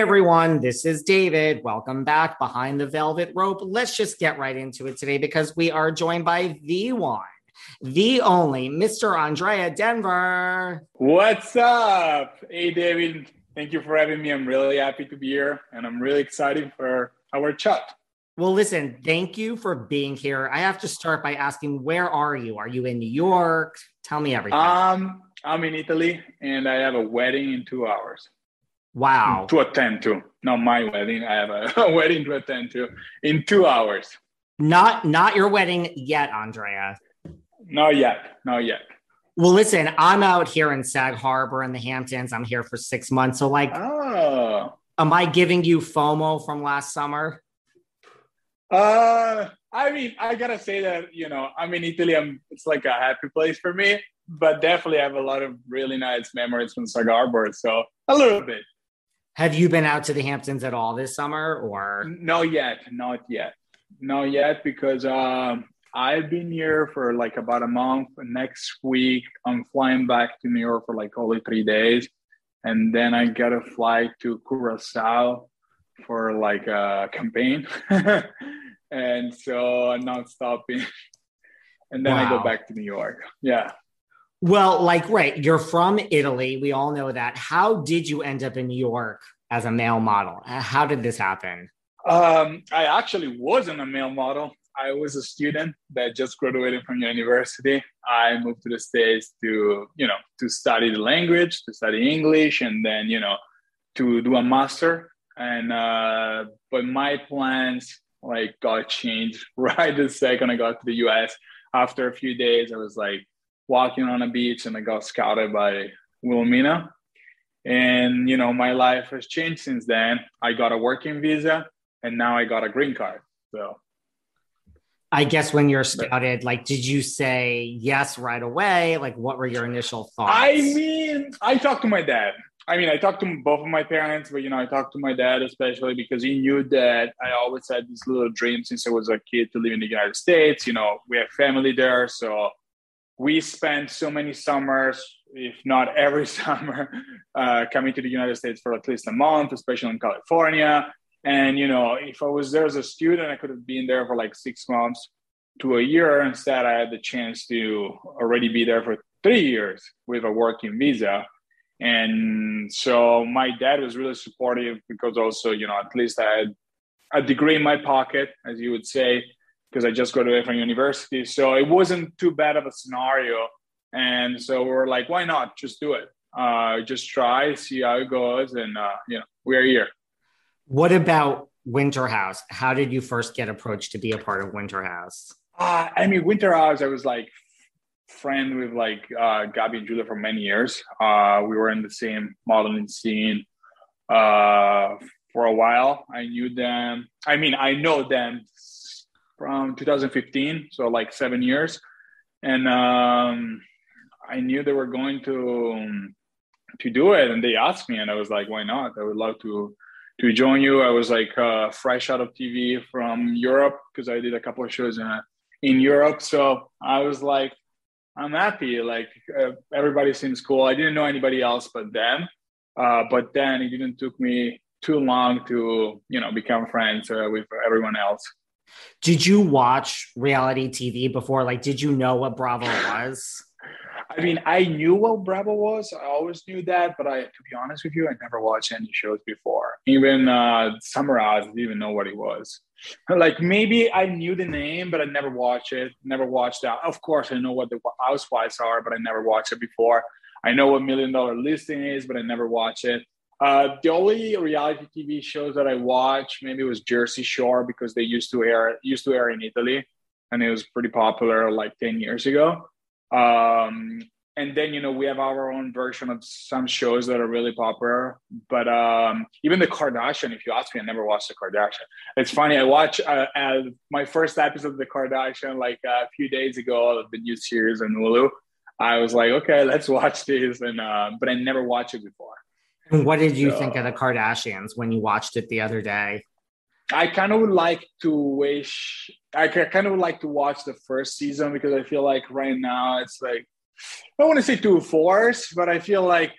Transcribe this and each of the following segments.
Everyone, this is David. Welcome back behind the velvet rope. Let's just get right into it today because we are joined by the one, the only Mr. Andrea Denver. What's up? Hey David, thank you for having me. I'm really happy to be here and I'm really excited for our chat. Well, listen, thank you for being here. I have to start by asking, where are you? Are you in New York? Tell me everything. Um, I'm in Italy and I have a wedding in two hours. Wow. To attend to. Not my wedding. I have a, a wedding to attend to in two hours. Not not your wedding yet, Andrea. Not yet. Not yet. Well, listen, I'm out here in Sag Harbor in the Hamptons. I'm here for six months. So, like, oh. am I giving you FOMO from last summer? Uh, I mean, I gotta say that you know, I'm in Italy. I'm, it's like a happy place for me, but definitely I have a lot of really nice memories from Sag Harbor. So a little bit. Have you been out to the Hamptons at all this summer or? Not yet. Not yet. Not yet because um, I've been here for like about a month. Next week, I'm flying back to New York for like only three days. And then I got a flight to Curacao for like a campaign. and so I'm not stopping. And then wow. I go back to New York. Yeah. Well, like, right, you're from Italy. We all know that. How did you end up in New York as a male model? How did this happen? Um, I actually wasn't a male model. I was a student that just graduated from university. I moved to the States to, you know, to study the language, to study English, and then, you know, to do a master. And, uh, but my plans like got changed right the second I got to the US. After a few days, I was like, walking on a beach and I got scouted by Wilhelmina. And, you know, my life has changed since then. I got a working visa and now I got a green card. So I guess when you're scouted, like, did you say yes right away? Like, what were your initial thoughts? I mean, I talked to my dad. I mean, I talked to both of my parents, but you know, I talked to my dad especially because he knew that I always had this little dream since I was a kid to live in the United States. You know, we have family there, so we spent so many summers, if not every summer, uh, coming to the United States for at least a month, especially in California. And you know, if I was there as a student, I could have been there for like six months to a year. Instead, I had the chance to already be there for three years with a working visa. And so my dad was really supportive because also, you know, at least I had a degree in my pocket, as you would say, because I just graduated from university. So it wasn't too bad of a scenario. And so we are like, why not? Just do it. Uh, just try, see how it goes. And, uh, you know, we're here. What about Winter House? How did you first get approached to be a part of Winter House? Uh, I mean, Winter House, I was like friend with like uh, Gabby and Julia for many years. Uh, we were in the same modeling scene uh, for a while. I knew them. I mean, I know them from 2015, so like seven years, and um, I knew they were going to to do it, and they asked me, and I was like, why not? I would love to to join you. I was like uh, fresh out of TV from Europe because I did a couple of shows in uh, in Europe, so I was like, I'm happy. Like uh, everybody seems cool. I didn't know anybody else but them, uh, but then it didn't took me too long to you know become friends uh, with everyone else. Did you watch reality TV before? Like, did you know what Bravo was? I mean, I knew what Bravo was. I always knew that, but I, to be honest with you, I never watched any shows before. Even uh, Summer I didn't even know what it was. Like maybe I knew the name, but I never watched it. Never watched that. Of course, I know what the Housewives are, but I never watched it before. I know what Million Dollar Listing is, but I never watched it. Uh, the only reality TV shows that I watch maybe was Jersey Shore because they used to air used to air in Italy, and it was pretty popular like ten years ago. Um, and then you know we have our own version of some shows that are really popular. But um, even the Kardashian, if you ask me, I never watched the Kardashian. It's funny. I watched uh, uh, my first episode of the Kardashian like a few days ago of the new series on Hulu. I was like, okay, let's watch this, and uh, but I never watched it before. And what did you so, think of the Kardashians when you watched it the other day? I kind of would like to wish I kind of would like to watch the first season because I feel like right now it's like I don't want to say too forced, but I feel like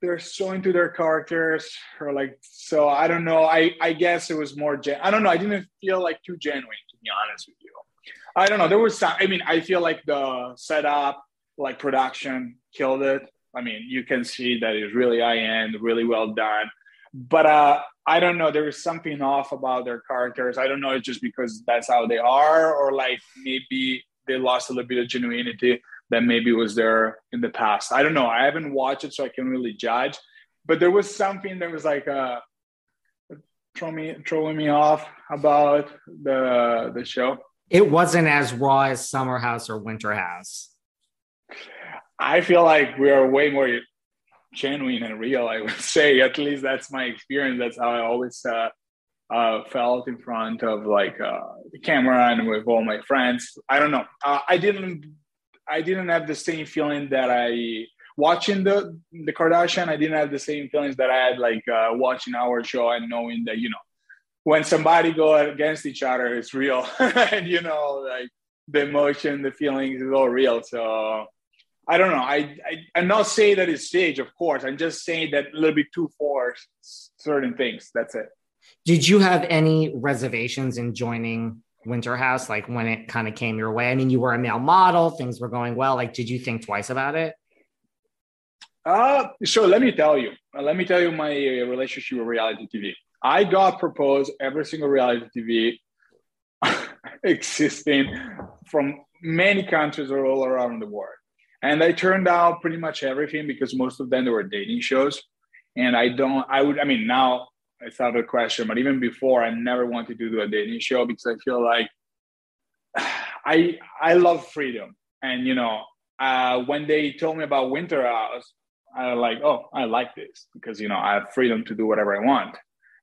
they're so into their characters or like so I don't know. I I guess it was more gen- I don't know. I didn't feel like too genuine to be honest with you. I don't know. There was some. I mean, I feel like the setup, like production, killed it. I mean, you can see that it's really high end, really well done. But uh, I don't know. There is something off about their characters. I don't know. It's just because that's how they are, or like maybe they lost a little bit of genuinity that maybe was there in the past. I don't know. I haven't watched it, so I can really judge. But there was something that was like uh, me throwing me off about the the show. It wasn't as raw as Summer House or Winter House. I feel like we are way more genuine and real. I would say, at least that's my experience. That's how I always uh, uh, felt in front of like uh, the camera and with all my friends. I don't know. Uh, I didn't. I didn't have the same feeling that I watching the the Kardashian. I didn't have the same feelings that I had like uh, watching our show and knowing that you know when somebody go against each other, it's real, and you know like the emotion, the feelings is all real. So I don't know. I, I am not saying that it's stage, of course. I'm just saying that a little bit too forced certain things. That's it. Did you have any reservations in joining Winter House? Like when it kind of came your way? I mean, you were a male model, things were going well. Like, did you think twice about it? Uh, so let me tell you. Uh, let me tell you my uh, relationship with reality TV. I got proposed every single reality TV existing from many countries all around the world and I turned out pretty much everything because most of them they were dating shows, and I don't. I would. I mean, now it's out of the question, but even before, I never wanted to do a dating show because I feel like I I love freedom, and you know, uh, when they told me about Winter House, I was like, oh, I like this because you know I have freedom to do whatever I want.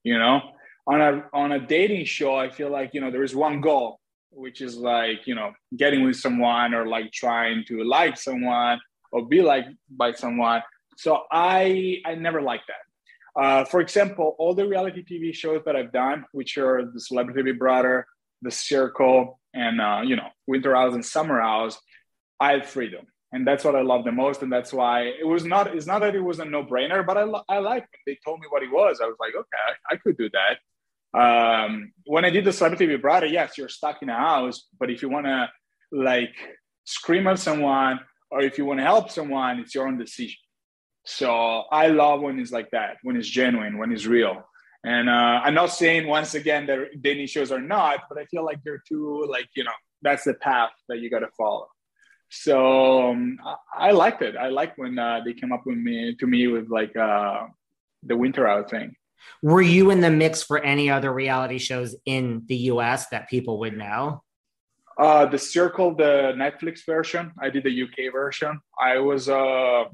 You know, on a on a dating show, I feel like you know there is one goal which is like you know getting with someone or like trying to like someone or be liked by someone. So i i never liked that. Uh, for example all the reality tv shows that i've done which are the celebrity big brother the circle and uh, you know winter house and summer house i had freedom. And that's what i love the most and that's why it was not it's not that it was a no-brainer but i, I like when they told me what it was. I was like okay i could do that um, when I did the Celebrity Brother, yes, you're stuck in a house, but if you want to like scream at someone or if you want to help someone, it's your own decision. So I love when it's like that, when it's genuine, when it's real. And uh, I'm not saying once again that dating shows are not, but I feel like they're too like you know that's the path that you got to follow. So um, I, I, liked it. I liked when uh, they came up with me to me with like uh, the winter out thing. Were you in the mix for any other reality shows in the US that people would know? Uh, the Circle, the Netflix version. I did the UK version. I was uh,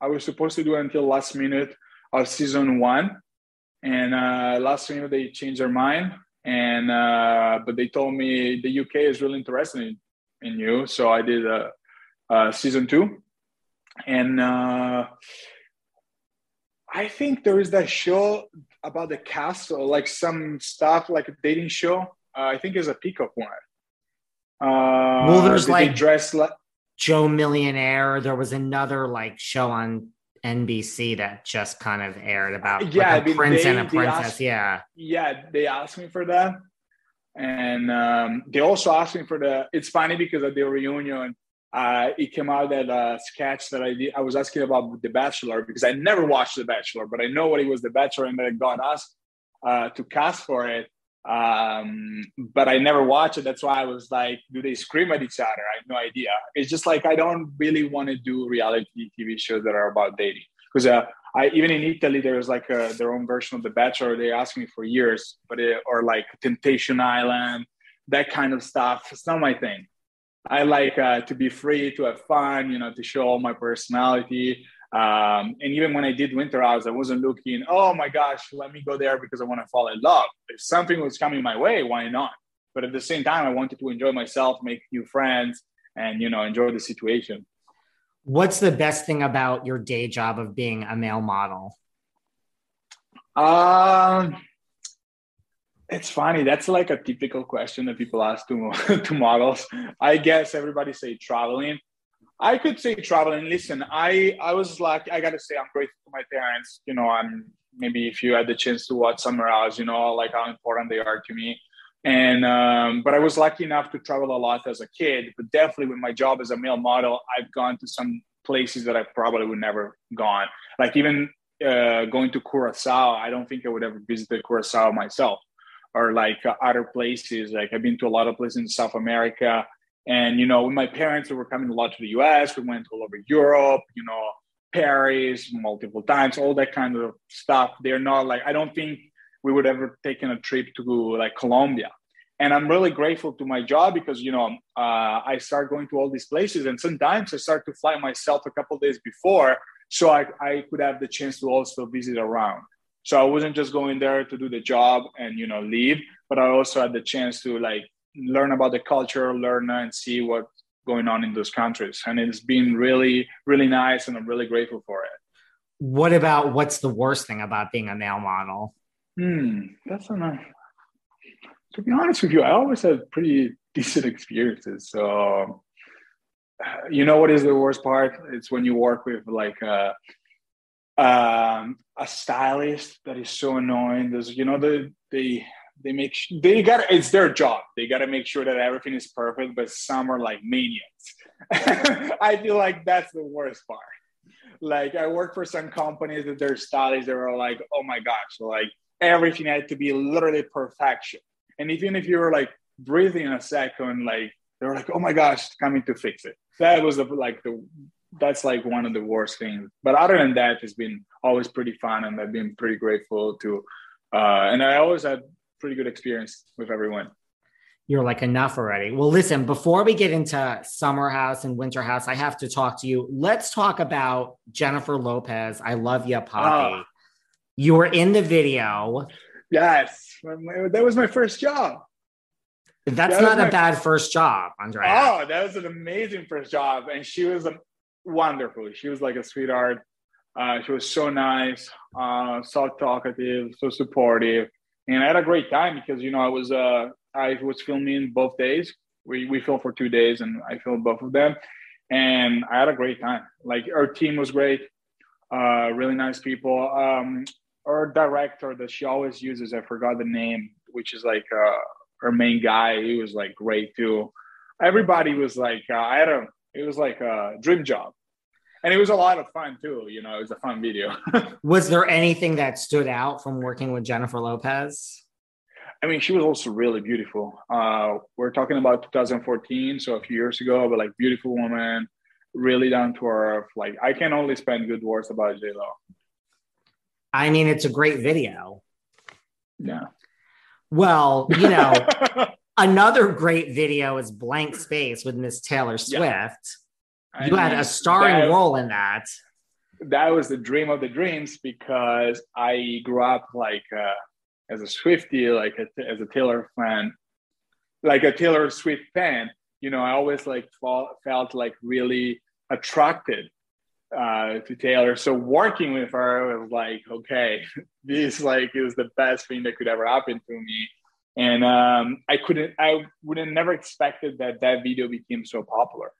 I was supposed to do it until last minute of season one, and uh, last minute they changed their mind. And uh, but they told me the UK is really interested in, in you, so I did uh, uh, season two, and uh, I think there is that show about the castle, like some stuff like a dating show. Uh, I think it's a peacock one. Uh, well, there's like dress like Joe Millionaire. There was another like show on NBC that just kind of aired about yeah, like a prince they, and a princess. Asked, yeah, yeah, they asked me for that, and um, they also asked me for the. It's funny because at the reunion, uh, it came out that uh, sketch that I did. I was asking about The Bachelor because I never watched The Bachelor, but I know what it was The Bachelor, and I got asked uh, to cast for it. Um, but I never watched it. That's why I was like, do they scream at each other? I have no idea. It's just like I don't really want to do reality TV shows that are about dating because uh, I even in Italy there was like a, their own version of The Bachelor. They asked me for years, but it, or like Temptation Island, that kind of stuff. It's not my thing. I like uh, to be free, to have fun, you know, to show all my personality. Um, and even when I did Winter House, I wasn't looking, oh my gosh, let me go there because I want to fall in love. If something was coming my way, why not? But at the same time, I wanted to enjoy myself, make new friends, and you know, enjoy the situation. What's the best thing about your day job of being a male model? Um, it's funny. That's like a typical question that people ask to to models. I guess everybody say traveling I could say traveling. Listen, I I was like I gotta say I'm grateful to my parents. You know, I'm maybe if you had the chance to watch Summer House, you know, like how important they are to me. And um, but I was lucky enough to travel a lot as a kid. But definitely with my job as a male model, I've gone to some places that I probably would never gone. Like even uh, going to Curacao, I don't think I would ever visited Curacao myself. Or like uh, other places, like I've been to a lot of places in South America. And, you know, my parents, we were coming a lot to the US. We went all over Europe, you know, Paris multiple times, all that kind of stuff. They're not like, I don't think we would ever taken a trip to like Colombia. And I'm really grateful to my job because, you know, uh, I start going to all these places and sometimes I start to fly myself a couple days before so I, I could have the chance to also visit around. So I wasn't just going there to do the job and, you know, leave, but I also had the chance to like learn about the culture, learn and see what's going on in those countries. And it's been really, really nice, and I'm really grateful for it. What about what's the worst thing about being a male model? Hmm, that's enough. To be honest with you, I always had pretty decent experiences. So, you know what is the worst part? It's when you work with like a, um, a stylist that is so annoying. There's, you know, the they they make they got it's their job. They got to make sure that everything is perfect. But some are like maniacs. I feel like that's the worst part. Like I work for some companies that their stylists they are like, oh my gosh, like everything had to be literally perfection. And even if you were like breathing a second, like they were like, oh my gosh, coming to fix it. That was the, like the that's like one of the worst things. But other than that, it's been always pretty fun, and I've been pretty grateful to. Uh, and I always had pretty good experience with everyone. You're like enough already. Well, listen, before we get into Summer House and Winter House, I have to talk to you. Let's talk about Jennifer Lopez. I love you, Poppy. Oh. You were in the video. Yes, that was my first job. That's that not a my... bad first job, Andrea. Oh, that was an amazing first job, and she was a, wonderful. She was like a sweetheart. Uh, she was so nice, uh, so talkative, so supportive and I had a great time because you know I was uh I was filming both days. We we filmed for two days, and I filmed both of them, and I had a great time. Like our team was great, uh, really nice people. Um, our director that she always uses, I forgot the name, which is like uh, her main guy. He was like great too. Everybody was like, uh, I had a, it was like a dream job and it was a lot of fun too. You know, it was a fun video. was there anything that stood out from working with Jennifer Lopez? I mean, she was also really beautiful. Uh, we're talking about 2014, so a few years ago, but like beautiful woman, really down to earth. Like I can only spend good words about J Lo. I mean, it's a great video. Yeah. Well, you know, another great video is Blank Space with Miss Taylor Swift. Yeah you I had a starring that, role in that. That was the dream of the dreams because I grew up like uh, as a Swiftie, like a, as a Taylor fan, like a Taylor Swift fan. You know, I always like felt, felt like really attracted uh, to Taylor. So working with her was like, okay, this like is the best thing that could ever happen to me. And um, I couldn't, I would have never expected that that video became so popular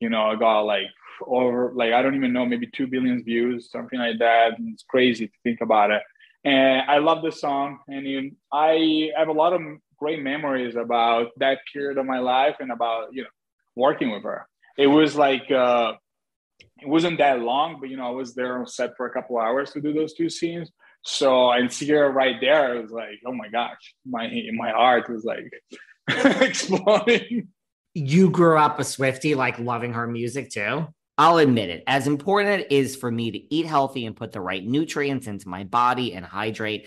you know, I got like over like I don't even know, maybe two billion views, something like that. And it's crazy to think about it. And I love the song, and I have a lot of great memories about that period of my life and about you know working with her. It was like uh, it wasn't that long, but you know I was there on set for a couple hours to do those two scenes. So and see her right there, it was like, oh my gosh, my my heart was like exploding. You grew up a Swiftie, like loving her music too. I'll admit it, as important it is for me to eat healthy and put the right nutrients into my body and hydrate,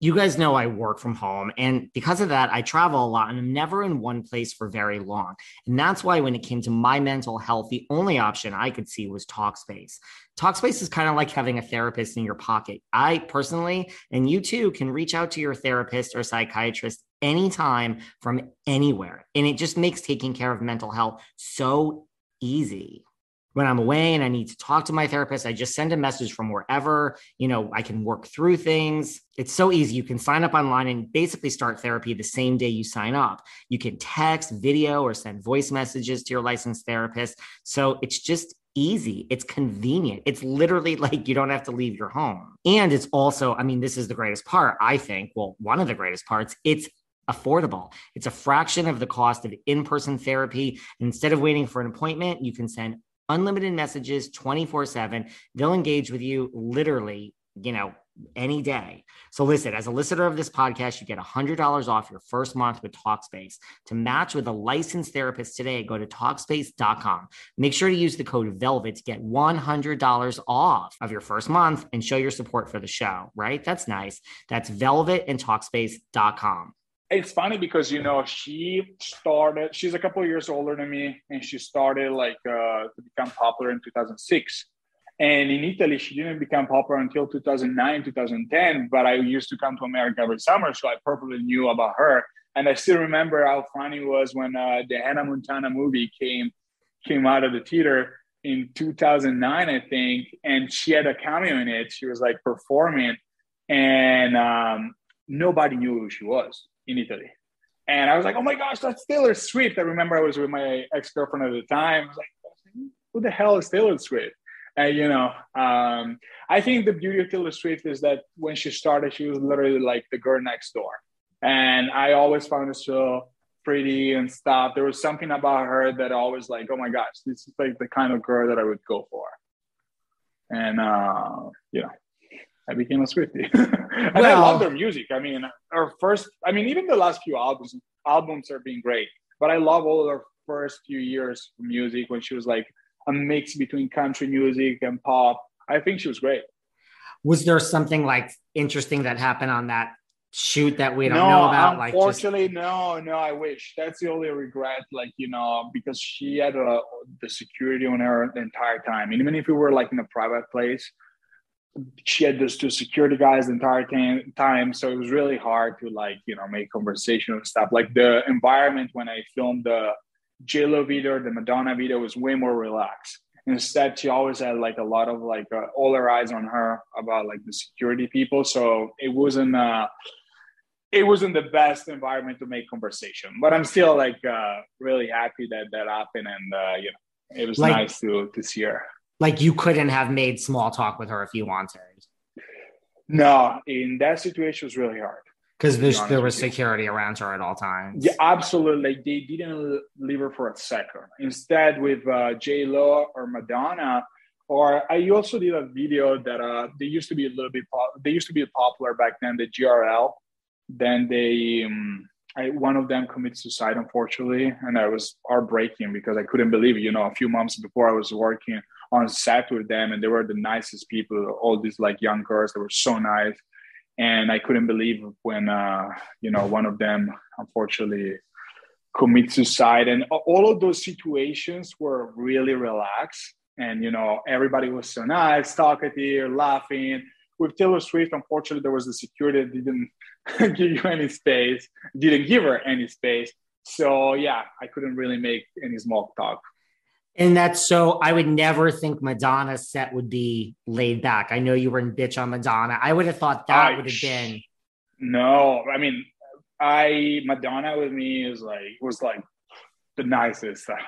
You guys know I work from home, and because of that, I travel a lot and I'm never in one place for very long. And that's why, when it came to my mental health, the only option I could see was Talkspace. Talkspace is kind of like having a therapist in your pocket. I personally, and you too, can reach out to your therapist or psychiatrist anytime from anywhere. And it just makes taking care of mental health so easy when I'm away and I need to talk to my therapist, I just send a message from wherever, you know, I can work through things. It's so easy. You can sign up online and basically start therapy the same day you sign up. You can text, video, or send voice messages to your licensed therapist. So it's just easy. It's convenient. It's literally like you don't have to leave your home. And it's also, I mean, this is the greatest part, I think. Well, one of the greatest parts, it's affordable. It's a fraction of the cost of in person therapy. Instead of waiting for an appointment, you can send unlimited messages 24 7. They'll engage with you literally, you know, any day. So listen, as a listener of this podcast, you get $100 off your first month with Talkspace. To match with a licensed therapist today, go to Talkspace.com. Make sure to use the code VELVET to get $100 off of your first month and show your support for the show, right? That's nice. That's Velvet and Talkspace.com it's funny because you know she started she's a couple years older than me and she started like uh, to become popular in 2006 and in italy she didn't become popular until 2009 2010 but i used to come to america every summer so i perfectly knew about her. And i still remember how funny it was when uh, the hannah montana movie came came out of the theater in 2009 i think and she had a cameo in it. She was like performing and um, nobody knew who she was in Italy. And I was like, oh my gosh, that's Taylor Swift. I remember I was with my ex girlfriend at the time. I was like, who the hell is Taylor Swift? And, you know, um, I think the beauty of Taylor Swift is that when she started, she was literally like the girl next door. And I always found her so pretty and stuff. There was something about her that I always like, oh my gosh, this is like the kind of girl that I would go for. And, uh, you know, I became a Swiftie. and well, I love their music. I mean, our first, I mean, even the last few albums, albums are being great. But I love all her first few years of music when she was like a mix between country music and pop. I think she was great. Was there something like interesting that happened on that shoot that we don't no, know about? Unfortunately, like just... no, no. I wish that's the only regret. Like you know, because she had uh, the security on her the entire time, and even if we were like in a private place, she had those two security guys the entire time so it was really hard to like you know make conversation and stuff. Like the environment when i filmed the j-lo video the madonna video was way more relaxed. Instead she always had like a lot of like uh, all her eyes on her about like the security people. So it wasn't uh it wasn't the best environment to make conversation. But i'm still like uh really happy that that happened and uh you know it was like, nice to to see her like you couldn't have made small talk with her if you wanted. No, in that situation, it was really hard. Because there was security around her at all times. Yeah, absolutely. They didn't leave her for a second. Instead, with uh, J Lo or Madonna, or I also did a video that uh, they used to be a little bit pop- they used to be popular back then, the GRL. Then they um, I, one of them committed suicide, unfortunately, and that was heartbreaking because I couldn't believe it. You know, a few months before I was working on set with them, and they were the nicest people. All these like young girls, they were so nice, and I couldn't believe when uh, you know one of them unfortunately commit suicide, and all of those situations were really relaxed, and you know everybody was so nice, talkative, laughing. With Taylor Swift, unfortunately, there was the security that didn't give you any space, didn't give her any space. So yeah, I couldn't really make any small talk. And that's so I would never think Madonna's set would be laid back. I know you were in Bitch I'm Madonna. I would have thought that I, would have been No, I mean I Madonna with me is like was like the nicest.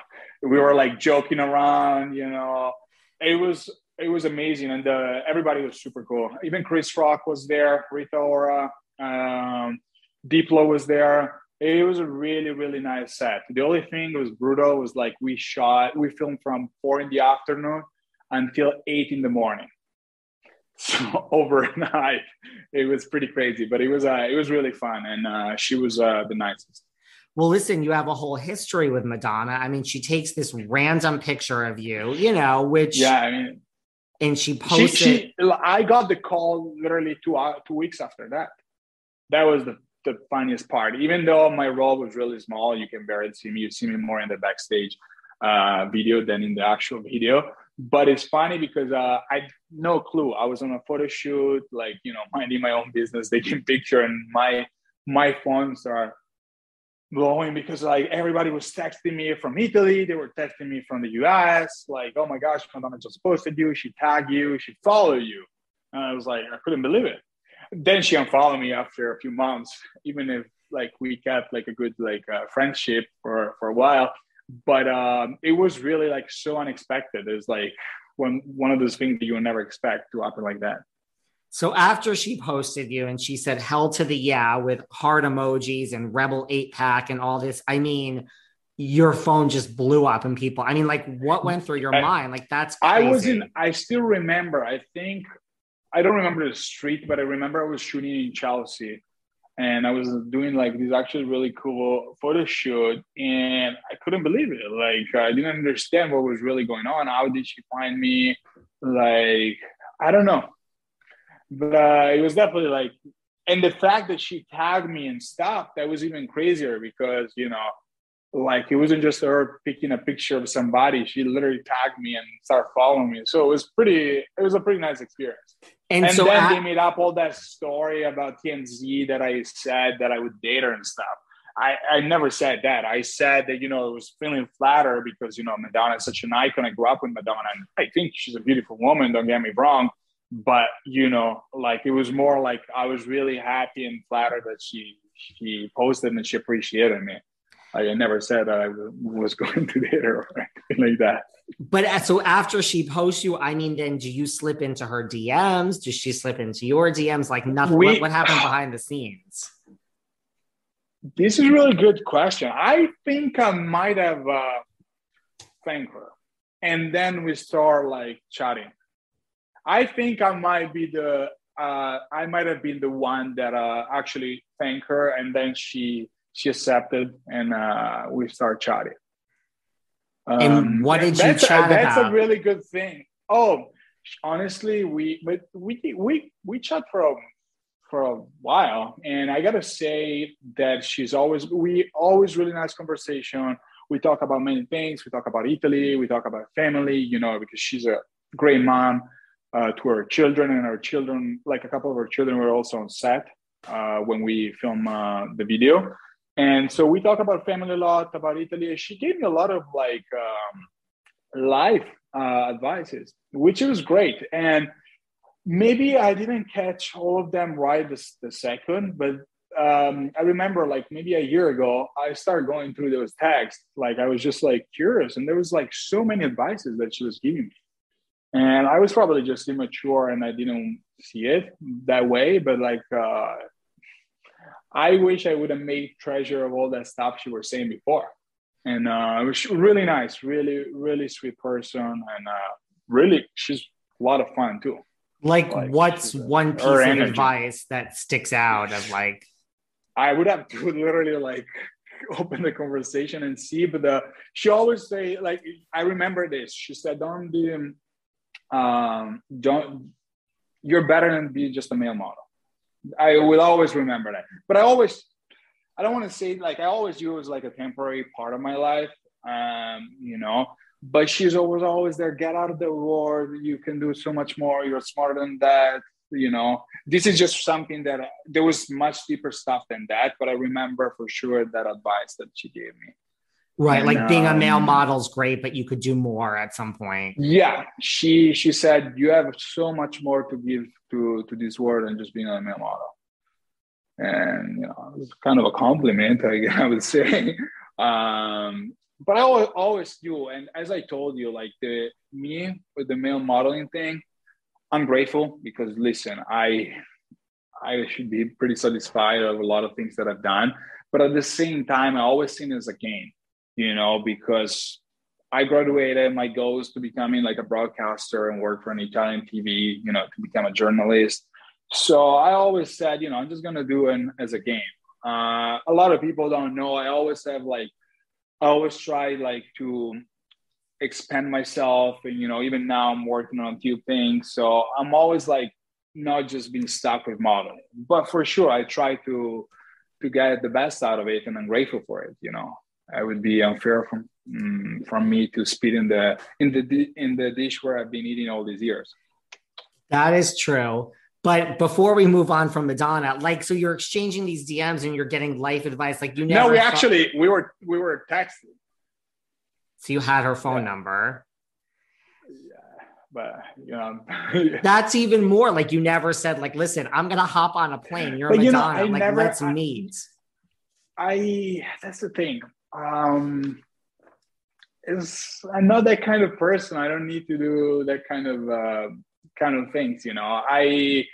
We were like joking around, you know. It was it was amazing and uh, everybody was super cool. Even Chris Rock was there, Rita Ora, um, Diplo was there it was a really really nice set. The only thing that was brutal was like we shot we filmed from four in the afternoon until eight in the morning. So overnight it was pretty crazy but it was uh, it was really fun and uh, she was uh, the nicest. Well listen you have a whole history with madonna. I mean she takes this random picture of you you know which yeah i mean and she posted she, she, i got the call literally two uh, two weeks after that. That was the the funniest part. Even though my role was really small, you can barely see me. You see me more in the backstage uh, video than in the actual video. But it's funny because uh, I had no clue. I was on a photo shoot, like you know, minding my own business, taking picture, and my my phones are blowing because like everybody was texting me from Italy. They were texting me from the US. Like, oh my gosh, Madonna just posted you. She tagged you. She followed you. And I was like, I couldn't believe it then she unfollowed me after a few months, even if like we kept like a good like uh, friendship for for a while. But um, it was really like so unexpected. It's like one one of those things that you would never expect to happen like that. So after she posted you and she said "hell to the yeah" with heart emojis and Rebel eight pack and all this, I mean, your phone just blew up and people. I mean, like, what went through your I, mind? Like, that's crazy. I was in. I still remember. I think I don't remember the street, but I remember I was shooting in Chelsea and I was doing like this actually really cool photo shoot and I couldn't believe it. Like I didn't understand what was really going on. How did she find me? Like I don't know. But uh, it was definitely like and the fact that she tagged me and stuff, that was even crazier because, you know, like it wasn't just her picking a picture of somebody. She literally tagged me and started following me. So it was pretty it was a pretty nice experience. And, and so then I, they made up all that story about TMZ that I said that I would date her and stuff. I, I never said that. I said that, you know, I was feeling flattered because, you know, Madonna is such an icon. I grew up with Madonna and I think she's a beautiful woman, don't get me wrong. But, you know, like it was more like I was really happy and flattered that she she posted and she appreciated me. I never said that I was going to date her or anything like that. But uh, so after she posts you, I mean, then do you slip into her DMs? Does she slip into your DMs? Like nothing. We, what, what happened behind the scenes? This is a really good question. I think I might have uh, thanked her, and then we start like chatting. I think I might be the uh, I might have been the one that uh, actually thanked her, and then she she accepted, and uh, we start chatting. Um, and what did you chat a, That's about? a really good thing. Oh, honestly, we but we we we chat for a for a while, and I gotta say that she's always we always really nice conversation. We talk about many things. We talk about Italy. We talk about family. You know, because she's a great mom uh, to her children, and her children, like a couple of her children, were also on set uh, when we film uh, the video. And so we talk about family a lot, about Italy. She gave me a lot of like um, life uh, advices, which was great. And maybe I didn't catch all of them right this, the second, but um, I remember like maybe a year ago, I started going through those texts. Like I was just like curious, and there was like so many advices that she was giving me. And I was probably just immature and I didn't see it that way. But like uh, I wish I would have made treasure of all that stuff she was saying before. And uh, it was really nice, really, really sweet person, and uh, really, she's a lot of fun too. Like, like what's one piece of energy. advice that sticks out of like? I would have to literally like open the conversation and see, but the, she always say like, I remember this. She said, "Don't be, um, don't you're better than being just a male model. I will always remember that. But I always, I don't want to say like I always use it was like a temporary part of my life, um, you know. But she's always always there. Get out of the war. You can do so much more. You're smarter than that. You know, this is just something that there was much deeper stuff than that. But I remember for sure that advice that she gave me. Right, and, like being um, a male model is great, but you could do more at some point. Yeah, she she said you have so much more to give to to this world than just being a male model, and you know it's kind of a compliment, I, I would say. Um, but I always, always do, and as I told you, like the me with the male modeling thing, I'm grateful because listen, I I should be pretty satisfied of a lot of things that I've done, but at the same time, I always seen it as a game you know, because I graduated. My goal is to becoming like a broadcaster and work for an Italian TV, you know, to become a journalist. So I always said, you know, I'm just gonna do it as a game. Uh, a lot of people don't know. I always have like, I always try like to expand myself, and you know, even now I'm working on a few things. So I'm always like not just being stuck with modeling, but for sure I try to to get the best out of it, and I'm grateful for it. You know. I would be unfair from um, from me to spit in the in the in the dish where I've been eating all these years. That is true. But before we move on from Madonna, like, so you're exchanging these DMs and you're getting life advice. Like, you never. No, we actually we were we were texting. So you had her phone yeah. number. Yeah, but you know, that's even more. Like, you never said, like, listen, I'm gonna hop on a plane. You're but Madonna. You know, like, never, let's I, meet. I. That's the thing um, is I'm not that kind of person. I don't need to do that kind of uh, kind of things. You know, I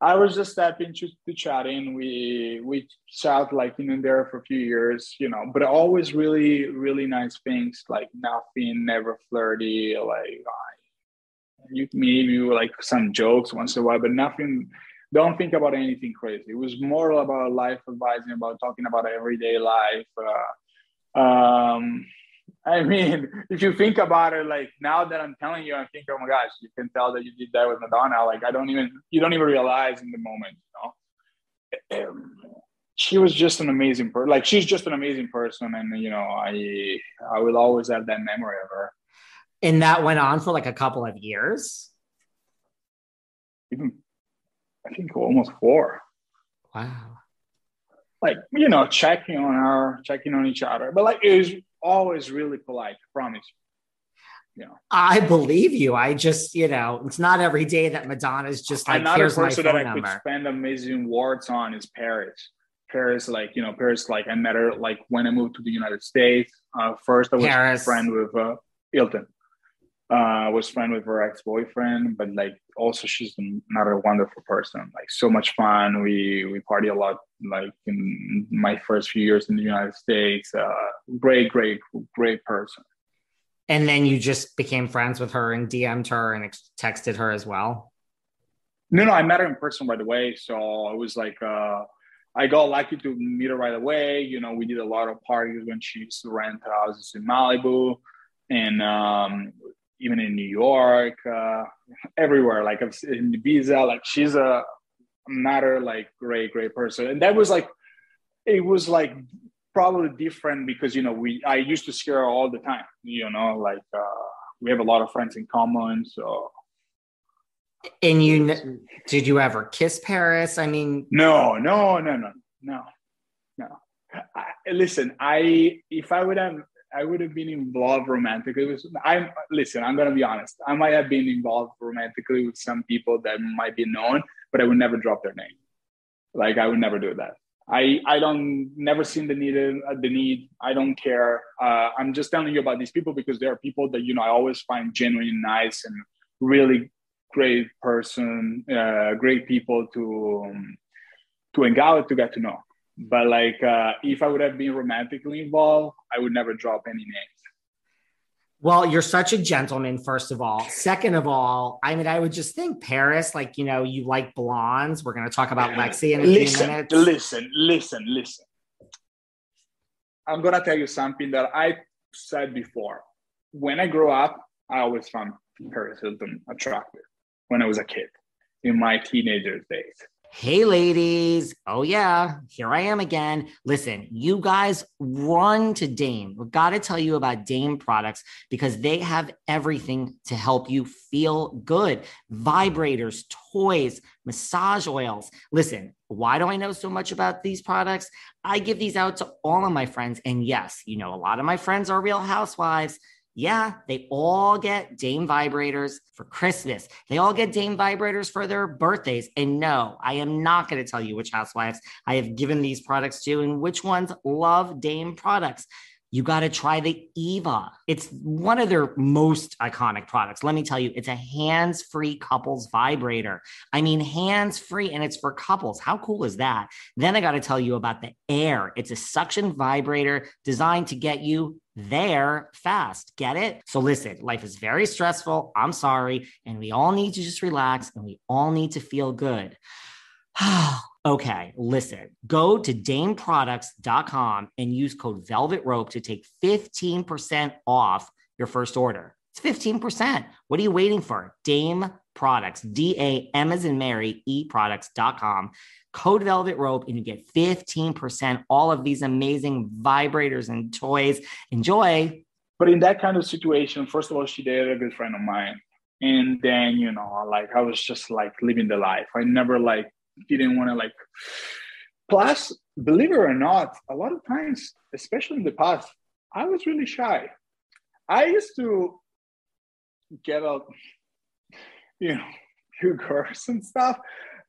I was just stepping to, to chatting. We we chat like in and there for a few years, you know, but always really really nice things. Like nothing, never flirty. Like you maybe like some jokes once in a while, but nothing. Don't think about anything crazy. It was more about life advising, about talking about everyday life. Uh, um, I mean, if you think about it, like now that I'm telling you, I think, oh my gosh, you can tell that you did that with Madonna. Like I don't even, you don't even realize in the moment, you know. Um, she was just an amazing person. Like she's just an amazing person, and you know, I I will always have that memory of her. And that went on for like a couple of years. Even, I think almost four. Wow like you know checking on her checking on each other. But like it was always really polite I promise you. Know. I believe you. I just you know it's not every day that madonna's just like another here's person that i number. could spend amazing words on is paris. Paris like you know paris like i met her like when i moved to the united states. Uh, first i was paris. friend with uh, hilton. Uh, was friend with her ex-boyfriend, but like also she's another wonderful person. Like so much fun. We we party a lot. Like in my first few years in the United States, uh, great, great, great person. And then you just became friends with her and DM'd her and ex- texted her as well. No, no, I met her in person right away. So it was like uh, I got lucky to meet her right away. You know, we did a lot of parties when she used to rent houses in Malibu and um, even in New York, uh, everywhere. Like in Ibiza, like she's a matter, like great, great person. And that was like, it was like probably different because you know we I used to see her all the time. You know, like uh, we have a lot of friends in common, so. And you did you ever kiss Paris? I mean, no, no, no, no, no, no. I, listen, I if I would have I would have been involved romantically with. I'm listen. I'm gonna be honest. I might have been involved romantically with some people that might be known, but I would never drop their name. Like I would never do that. I I don't never seen the need uh, the need. I don't care. Uh, I'm just telling you about these people because there are people that you know I always find genuine, nice, and really great person, uh, great people to um, to out to get to know. But like, uh, if I would have been romantically involved, I would never drop any names. Well, you're such a gentleman, first of all. Second of all, I mean, I would just think Paris, like, you know, you like blondes. We're going to talk about Lexi in a listen, few minutes. Listen, listen, listen. I'm going to tell you something that I said before. When I grew up, I always found Paris Hilton attractive when I was a kid in my teenager days. Hey, ladies. Oh, yeah. Here I am again. Listen, you guys run to Dame. We've got to tell you about Dame products because they have everything to help you feel good vibrators, toys, massage oils. Listen, why do I know so much about these products? I give these out to all of my friends. And yes, you know, a lot of my friends are real housewives. Yeah, they all get Dame vibrators for Christmas. They all get Dame vibrators for their birthdays. And no, I am not going to tell you which housewives I have given these products to and which ones love Dame products. You got to try the Eva. It's one of their most iconic products. Let me tell you, it's a hands free couples vibrator. I mean, hands free, and it's for couples. How cool is that? Then I got to tell you about the Aer. It's a suction vibrator designed to get you there fast. Get it? So listen, life is very stressful. I'm sorry. And we all need to just relax and we all need to feel good. okay, listen, go to dameproducts.com and use code velvet rope to take 15% off your first order. It's 15%. What are you waiting for? Dame Products, D A M as in Mary, E products.com code velvet rope and you get 15% all of these amazing vibrators and toys enjoy but in that kind of situation first of all she dated a good friend of mine and then you know like i was just like living the life i never like didn't want to like plus believe it or not a lot of times especially in the past i was really shy i used to get a you know few girls and stuff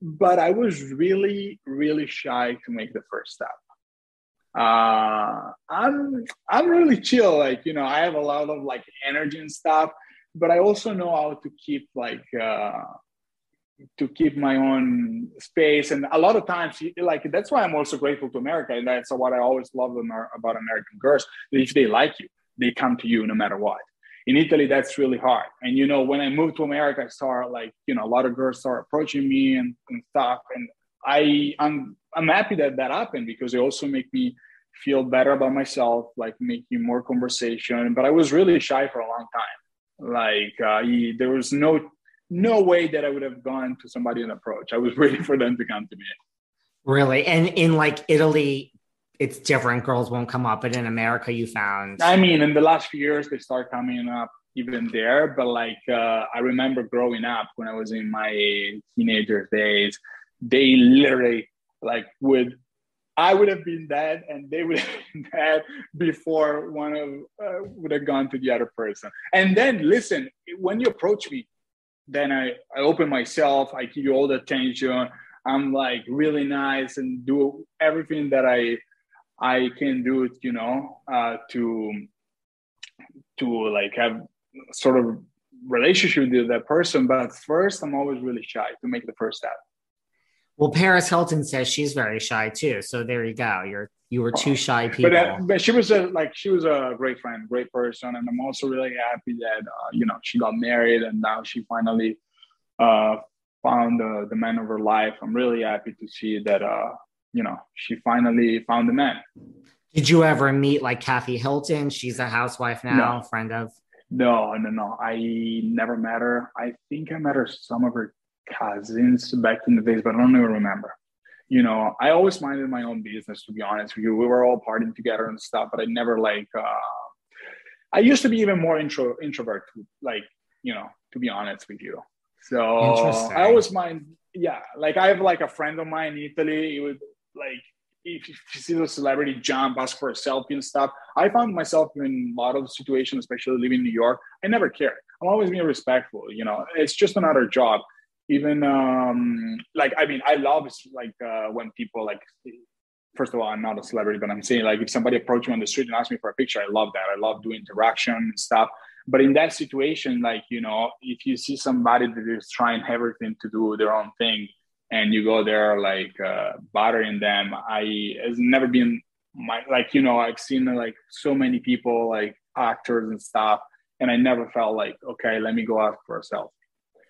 but I was really, really shy to make the first step. Uh, I'm I'm really chill. Like you know, I have a lot of like energy and stuff, but I also know how to keep like uh, to keep my own space. And a lot of times, like that's why I'm also grateful to America, and that's what I always love about American girls. If they like you, they come to you no matter what in Italy, that's really hard. And you know, when I moved to America, I saw like you know a lot of girls start approaching me and, and stuff. And I I'm I'm happy that that happened because it also make me feel better about myself, like making more conversation. But I was really shy for a long time. Like uh, there was no no way that I would have gone to somebody and approach. I was waiting for them to come to me. Really, and in like Italy, it's different. Girls won't come up, but in America, you found. I mean, in the last few years, they start coming up even there. But like, uh, I remember growing up when I was in my teenager days, they literally like would. I would have been dead, and they would have been dead before one of uh, would have gone to the other person. And then, listen, when you approach me, then I I open myself. I give you all the attention. I'm like really nice and do everything that I I can do you know, uh, to to like have sort of relationship with that person. But first, I'm always really shy to make the first step. Well, Paris Hilton says she's very shy too. So there you go. You're you were two shy people. But, uh, but she was a like she was a great friend, great person, and I'm also really happy that uh, you know she got married and now she finally uh, found the the man of her life. I'm really happy to see that uh, you know, she finally found the man. Did you ever meet like Kathy Hilton? She's a housewife now, no. friend of. No, no, no. I never met her. I think I met her some of her cousins back in the days, but I don't even remember. You know, I always minded my own business. To be honest with you, we were all partying together and stuff, but I never like. uh I used to be even more intro introvert, like you know, to be honest with you. So I always mind. Yeah, like I have like a friend of mine in Italy. He would like if you see a celebrity jump, ask for a selfie and stuff. I found myself in a lot of situations, especially living in New York. I never cared. I'm always being respectful. You know, it's just another job. Even um, like I mean, I love like uh, when people like. First of all, I'm not a celebrity, but I'm saying like if somebody approached me on the street and asked me for a picture, I love that. I love doing interaction and stuff. But in that situation, like you know, if you see somebody that is trying everything to do their own thing, and you go there like uh, bothering them i has never been my like you know i've seen like so many people like actors and stuff and i never felt like okay let me go out for a selfie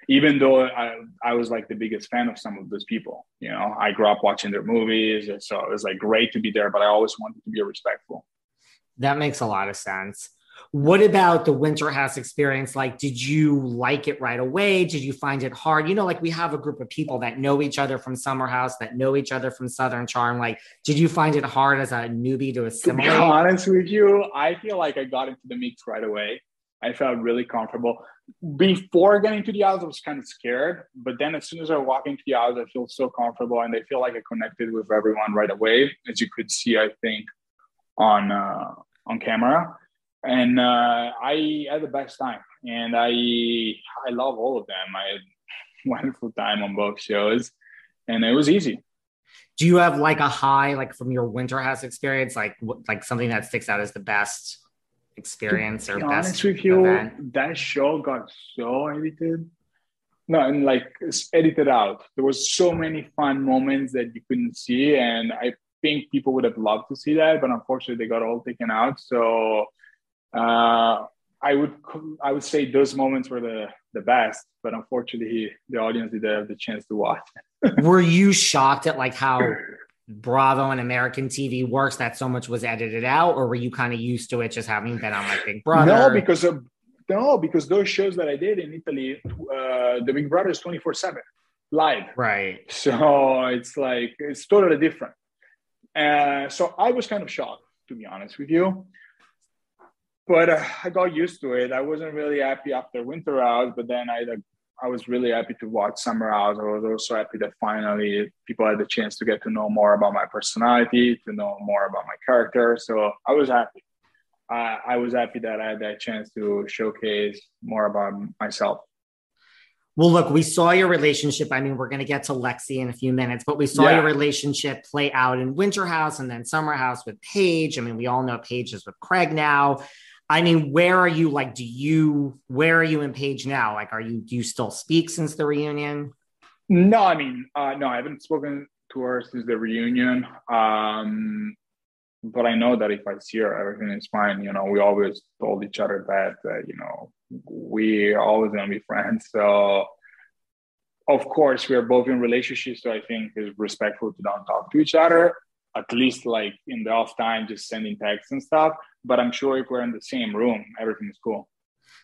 even though I, I was like the biggest fan of some of those people you know i grew up watching their movies so it was like great to be there but i always wanted to be respectful that makes a lot of sense What about the winter house experience? Like, did you like it right away? Did you find it hard? You know, like we have a group of people that know each other from Summer House, that know each other from Southern Charm. Like, did you find it hard as a newbie to assimilate? To be honest with you, I feel like I got into the mix right away. I felt really comfortable. Before getting to the house, I was kind of scared, but then as soon as I walk into the house, I feel so comfortable and I feel like I connected with everyone right away, as you could see, I think, on uh, on camera and uh, I had the best time, and I I love all of them. I had wonderful time on both shows, and it was easy. Do you have like a high, like from your winter house experience, like like something that sticks out as the best experience or best? Honest with you, event? that show got so edited. No, and like it's edited out. There was so many fun moments that you couldn't see, and I think people would have loved to see that, but unfortunately, they got all taken out. So uh, I would I would say those moments were the the best, but unfortunately, the audience didn't have the chance to watch. were you shocked at like how Bravo and American TV works that so much was edited out, or were you kind of used to it just having been on like Big Brother? No, because of no, because those shows that I did in Italy, uh, the Big Brother is twenty four seven live, right? So it's like it's totally different. Uh, so I was kind of shocked, to be honest with you but uh, I got used to it. I wasn't really happy after Winter House, but then I I was really happy to watch Summer House. I was also happy that finally people had the chance to get to know more about my personality, to know more about my character. So I was happy. Uh, I was happy that I had that chance to showcase more about myself. Well, look, we saw your relationship. I mean, we're going to get to Lexi in a few minutes, but we saw yeah. your relationship play out in Winter House and then Summer House with Paige. I mean, we all know Paige is with Craig now. I mean, where are you? Like, do you where are you in Paige now? Like, are you do you still speak since the reunion? No, I mean, uh, no, I haven't spoken to her since the reunion. Um, but I know that if I see her, everything is fine. You know, we always told each other that that you know we always gonna be friends. So of course we are both in relationships, so I think it's respectful to don't talk to each other at least like in the off time, just sending texts and stuff. But I'm sure if we're in the same room, everything's cool.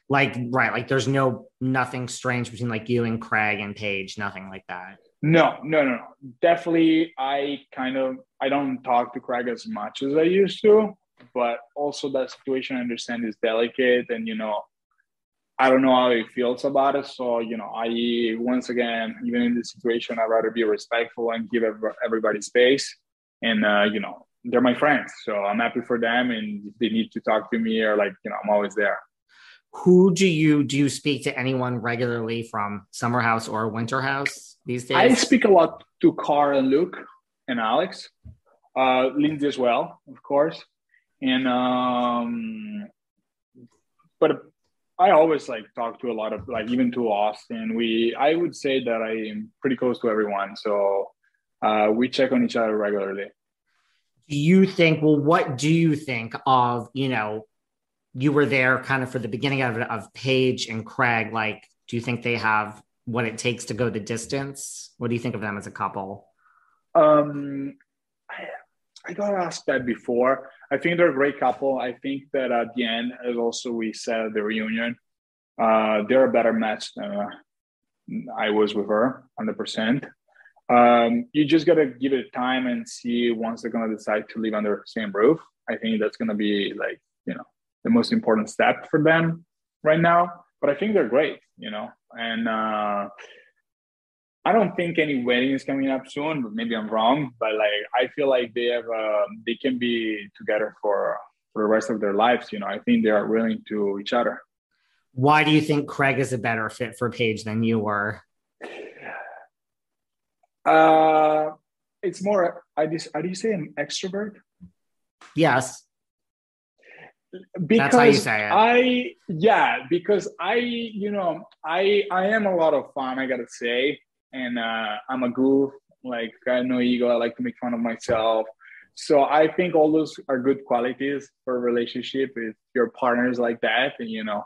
Like, right. Like there's no, nothing strange between like you and Craig and Paige, nothing like that. No, no, no, no. Definitely. I kind of, I don't talk to Craig as much as I used to, but also that situation I understand is delicate and, you know, I don't know how he feels about it. So, you know, I, once again, even in this situation, I'd rather be respectful and give everybody space and uh, you know they're my friends so i'm happy for them and if they need to talk to me or like you know i'm always there who do you do you speak to anyone regularly from summer house or winter house these days i speak a lot to carl and luke and alex uh lindsay as well of course and um but I always like talk to a lot of like even to Austin. We I would say that I am pretty close to everyone. So uh, we check on each other regularly. Do you think? Well, what do you think of? You know, you were there kind of for the beginning of of Paige and Craig. Like, do you think they have what it takes to go the distance? What do you think of them as a couple? Um, I, I got asked that before. I think they're a great couple. I think that at the end, as also we said at the reunion, uh, they're a better match than uh, I was with her, hundred percent. Um, you just got to give it time and see once they're to decide to live under the same roof. I think that's to be like, you know, the most important step for them right now. But I think they're great, you know, and uh, I don't think any wedding is coming up soon, but maybe I'm wrong. But like, I feel like they have, uh, they can be together for for the rest of their lives. You know, I think they are willing to each other. Why do you think Craig is a better fit for Paige than you were? Uh, it's more. I just. How do you say an extrovert? Yes. Because I yeah because I you know I I am a lot of fun I gotta say and uh, I'm a goof like I have no ego I like to make fun of myself so I think all those are good qualities for a relationship if your partners like that and you know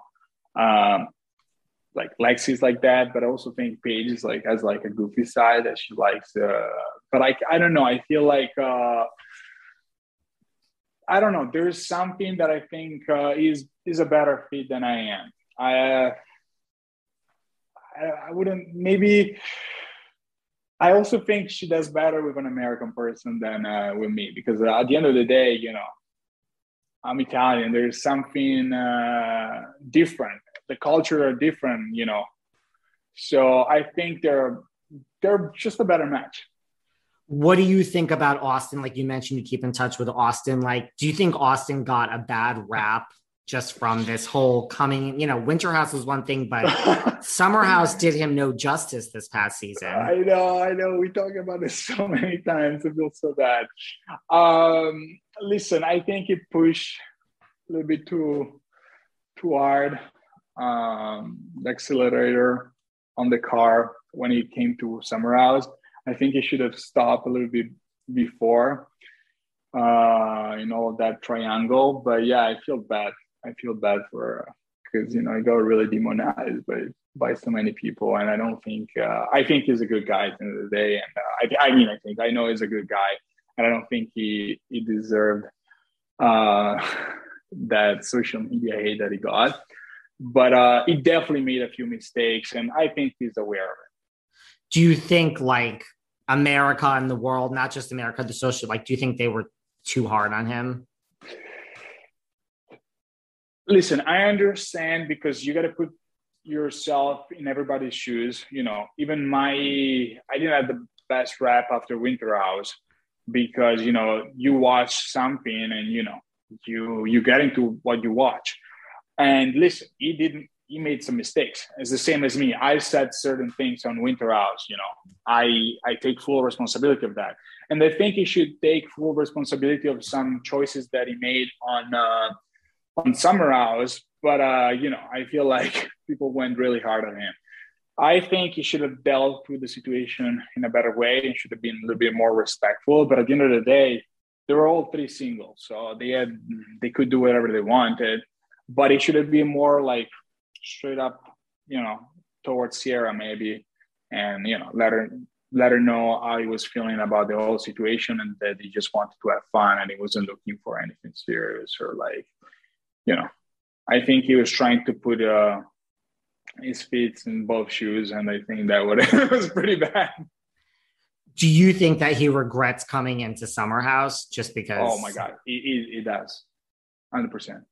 um, like Lexi's like that, but I also think Paige is like has like a goofy side that she likes. Uh, but I I don't know. I feel like uh, I don't know. There's something that I think uh, is is a better fit than I am. I, uh, I I wouldn't maybe. I also think she does better with an American person than uh, with me because at the end of the day, you know, I'm Italian. There's something uh, different. The culture are different, you know. So I think they're they're just a better match. What do you think about Austin? Like you mentioned, you keep in touch with Austin. Like, do you think Austin got a bad rap just from this whole coming? You know, Winter House was one thing, but Summer House did him no justice this past season. I know, I know. We talk about this so many times. It feels so bad. Um, listen, I think it pushed a little bit too too hard. Um, the accelerator on the car when it came to Summer House. I think he should have stopped a little bit before uh, all of that triangle. But yeah, I feel bad. I feel bad for because you know he got really demonized by by so many people, and I don't think uh, I think he's a good guy at the end of the day. And uh, I, I mean, I think I know he's a good guy, and I don't think he he deserved uh, that social media hate that he got. But uh, he definitely made a few mistakes, and I think he's aware of it do you think like America and the world, not just America, the social, like, do you think they were too hard on him? Listen, I understand because you got to put yourself in everybody's shoes. You know, even my, I didn't have the best rap after Winter House because, you know, you watch something and, you know, you, you get into what you watch. And listen, he didn't, he made some mistakes. It's the same as me. I said certain things on Winter House. You know, I I take full responsibility of that, and I think he should take full responsibility of some choices that he made on uh, on Summer House. But uh, you know, I feel like people went really hard on him. I think he should have dealt with the situation in a better way and should have been a little bit more respectful. But at the end of the day, they were all three singles, so they had they could do whatever they wanted. But it should have been more like straight up, you know, towards Ciara maybe, and you know, let her let her know how he was feeling about the whole situation and that he just wanted to have fun and he wasn't looking for anything serious or like, you know, I think he was trying to put uh, his feet in both shoes, and I think that would it was pretty bad. Do you think that he regrets coming into Summer House just because? Oh my God, he, he, he does, hundred percent.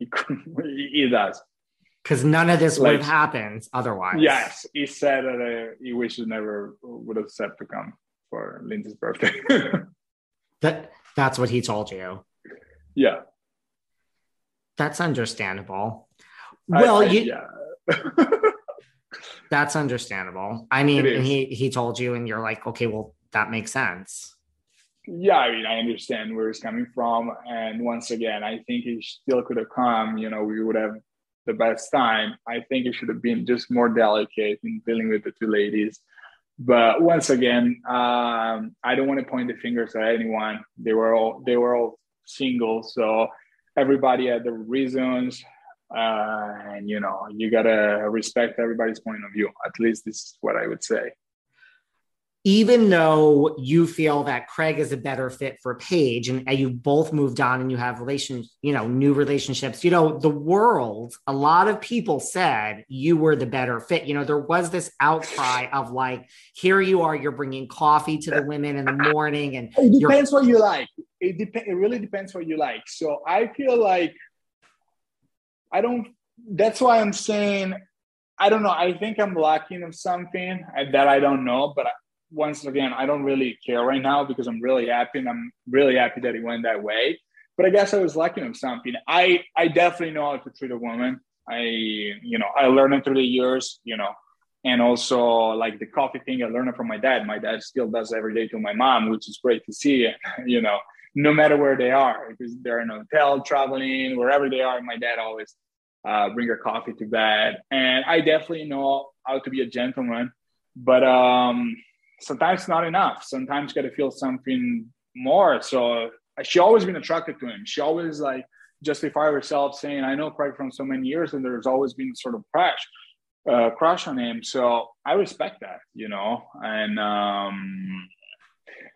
He, he does. Because none of this like, would have happened otherwise. Yes, he said that uh, he wishes never would have said to come for Lindsay's birthday. that that's what he told you. Yeah, that's understandable. Well, I, I, you, yeah. that's understandable. I mean, he he told you, and you're like, okay, well, that makes sense yeah, I mean, I understand where he's coming from. And once again, I think he still could have come, you know, we would have the best time. I think he should have been just more delicate in dealing with the two ladies. But once again, um, I don't want to point the fingers at anyone. They were all they were all single, so everybody had their reasons, uh, and you know you gotta respect everybody's point of view. At least this is what I would say even though you feel that Craig is a better fit for Paige and, and you both moved on and you have relations, you know, new relationships, you know, the world, a lot of people said you were the better fit. You know, there was this outcry of like, here you are, you're bringing coffee to the women in the morning. And it depends what you like. It depends. It really depends what you like. So I feel like I don't, that's why I'm saying, I don't know. I think I'm lacking of something that I don't know, but once again, I don't really care right now because I'm really happy and I'm really happy that it went that way. But I guess I was lacking of something. I I definitely know how to treat a woman. I you know I learned it through the years. You know, and also like the coffee thing, I learned it from my dad. My dad still does every day to my mom, which is great to see. You know, no matter where they are, because they're in a hotel, traveling, wherever they are, my dad always uh, bring her coffee to bed. And I definitely know how to be a gentleman. But um, sometimes not enough. Sometimes got to feel something more. So she always been attracted to him. She always like justify herself saying, "I know Craig from so many years, and there's always been sort of crush, uh, crush on him." So I respect that, you know, and um,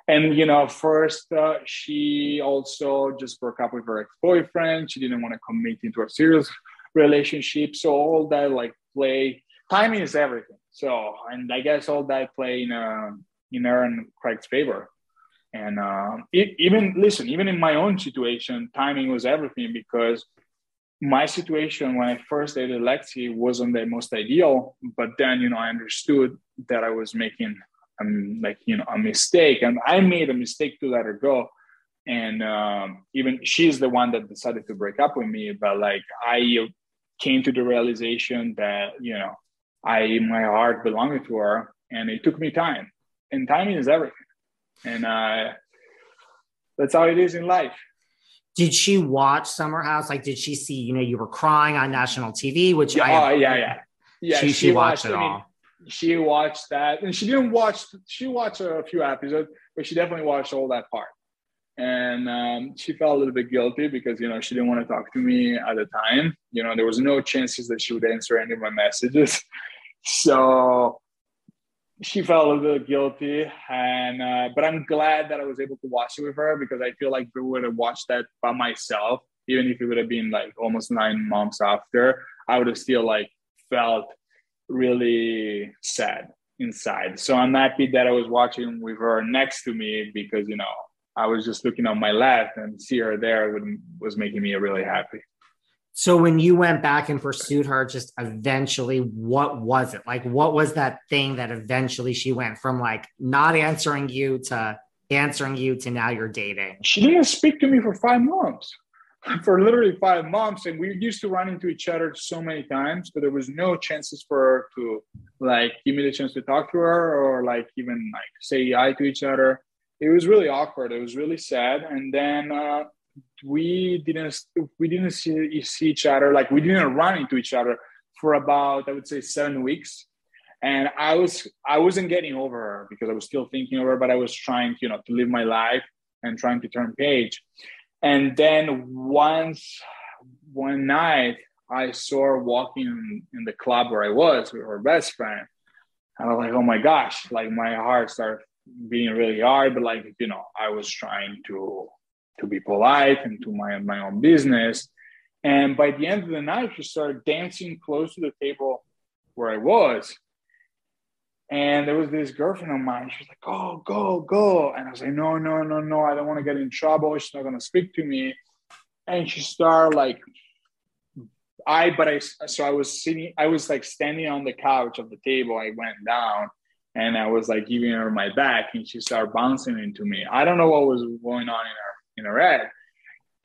and you know first uh, she also just broke up with her ex-boyfriend she didn't want to commit into a serious relationship so all that like play timing is everything so and i guess all that play in uh in and craig's favor. And uh, it, even listen even in my own situation timing was everything because my situation when i first dated lexi wasn't the most ideal but then you know i understood that i was making um, like you know a mistake. And i made a mistake to let her go. And um, even she's the one that decided to break up with me but like i came to the realization that you know i my heart belonged to her and it took me time. And timing is everything. And uh, that's how it is in life. Did she watch summer house? Like did she see you know you were crying on national tv which yeah, I, oh, yeah yeah. Yeah she, she, she watched, watched, it. all. She watched that. And she didn't watch she watched a few episodes but she definitely watched all that part. And um, she felt a little bit guilty because you know she didn't want to talk to me at the time. You know there was no chances that she would answer any of my messages so she felt a little bit guilty and uh, but i'm glad that i was able to watch it with her because i feel like if i would have watched that by myself even if it would have been like almost nine months after i would have still like felt really sad inside. So I'm happy that I was watching with her next to me because you know I was just looking on my left and see her there would, was making me really happy. So when you went back and pursued her, just eventually, what was it? Like? What was that thing that eventually she went from like not answering you to answering you to now you're dating? She didn't speak to me for five months. For literally five months and we used to run into each other so many times but there was no chances for her to like give me the chance to talk to her or like even like say hi to each other. It was really awkward. It was really sad. And then uh, we didn't we didn't see, see each other like we didn't run into each other for about i would say seven weeks and i was i wasn't getting over her because i was still thinking of her but i was trying you know to live my life and trying to turn page and then once one night, I saw her walking in the club where I was with her best friend. And I was like, oh my gosh, like my heart started beating really hard. But like, you know, I was trying to to be polite and to my my own business. And by the end of the night, she started dancing close to the table where I was. And there was this girlfriend of mine. She was like, "Go, go, go!" And I was like, "No, no, no, no! I don't want to get in trouble. She's not gonna speak to me." And she started like, I but I so I was sitting. I was like standing on the couch of the table. I went down, and I was like giving her my back, and she started bouncing into me. I don't know what was going on in her in her head.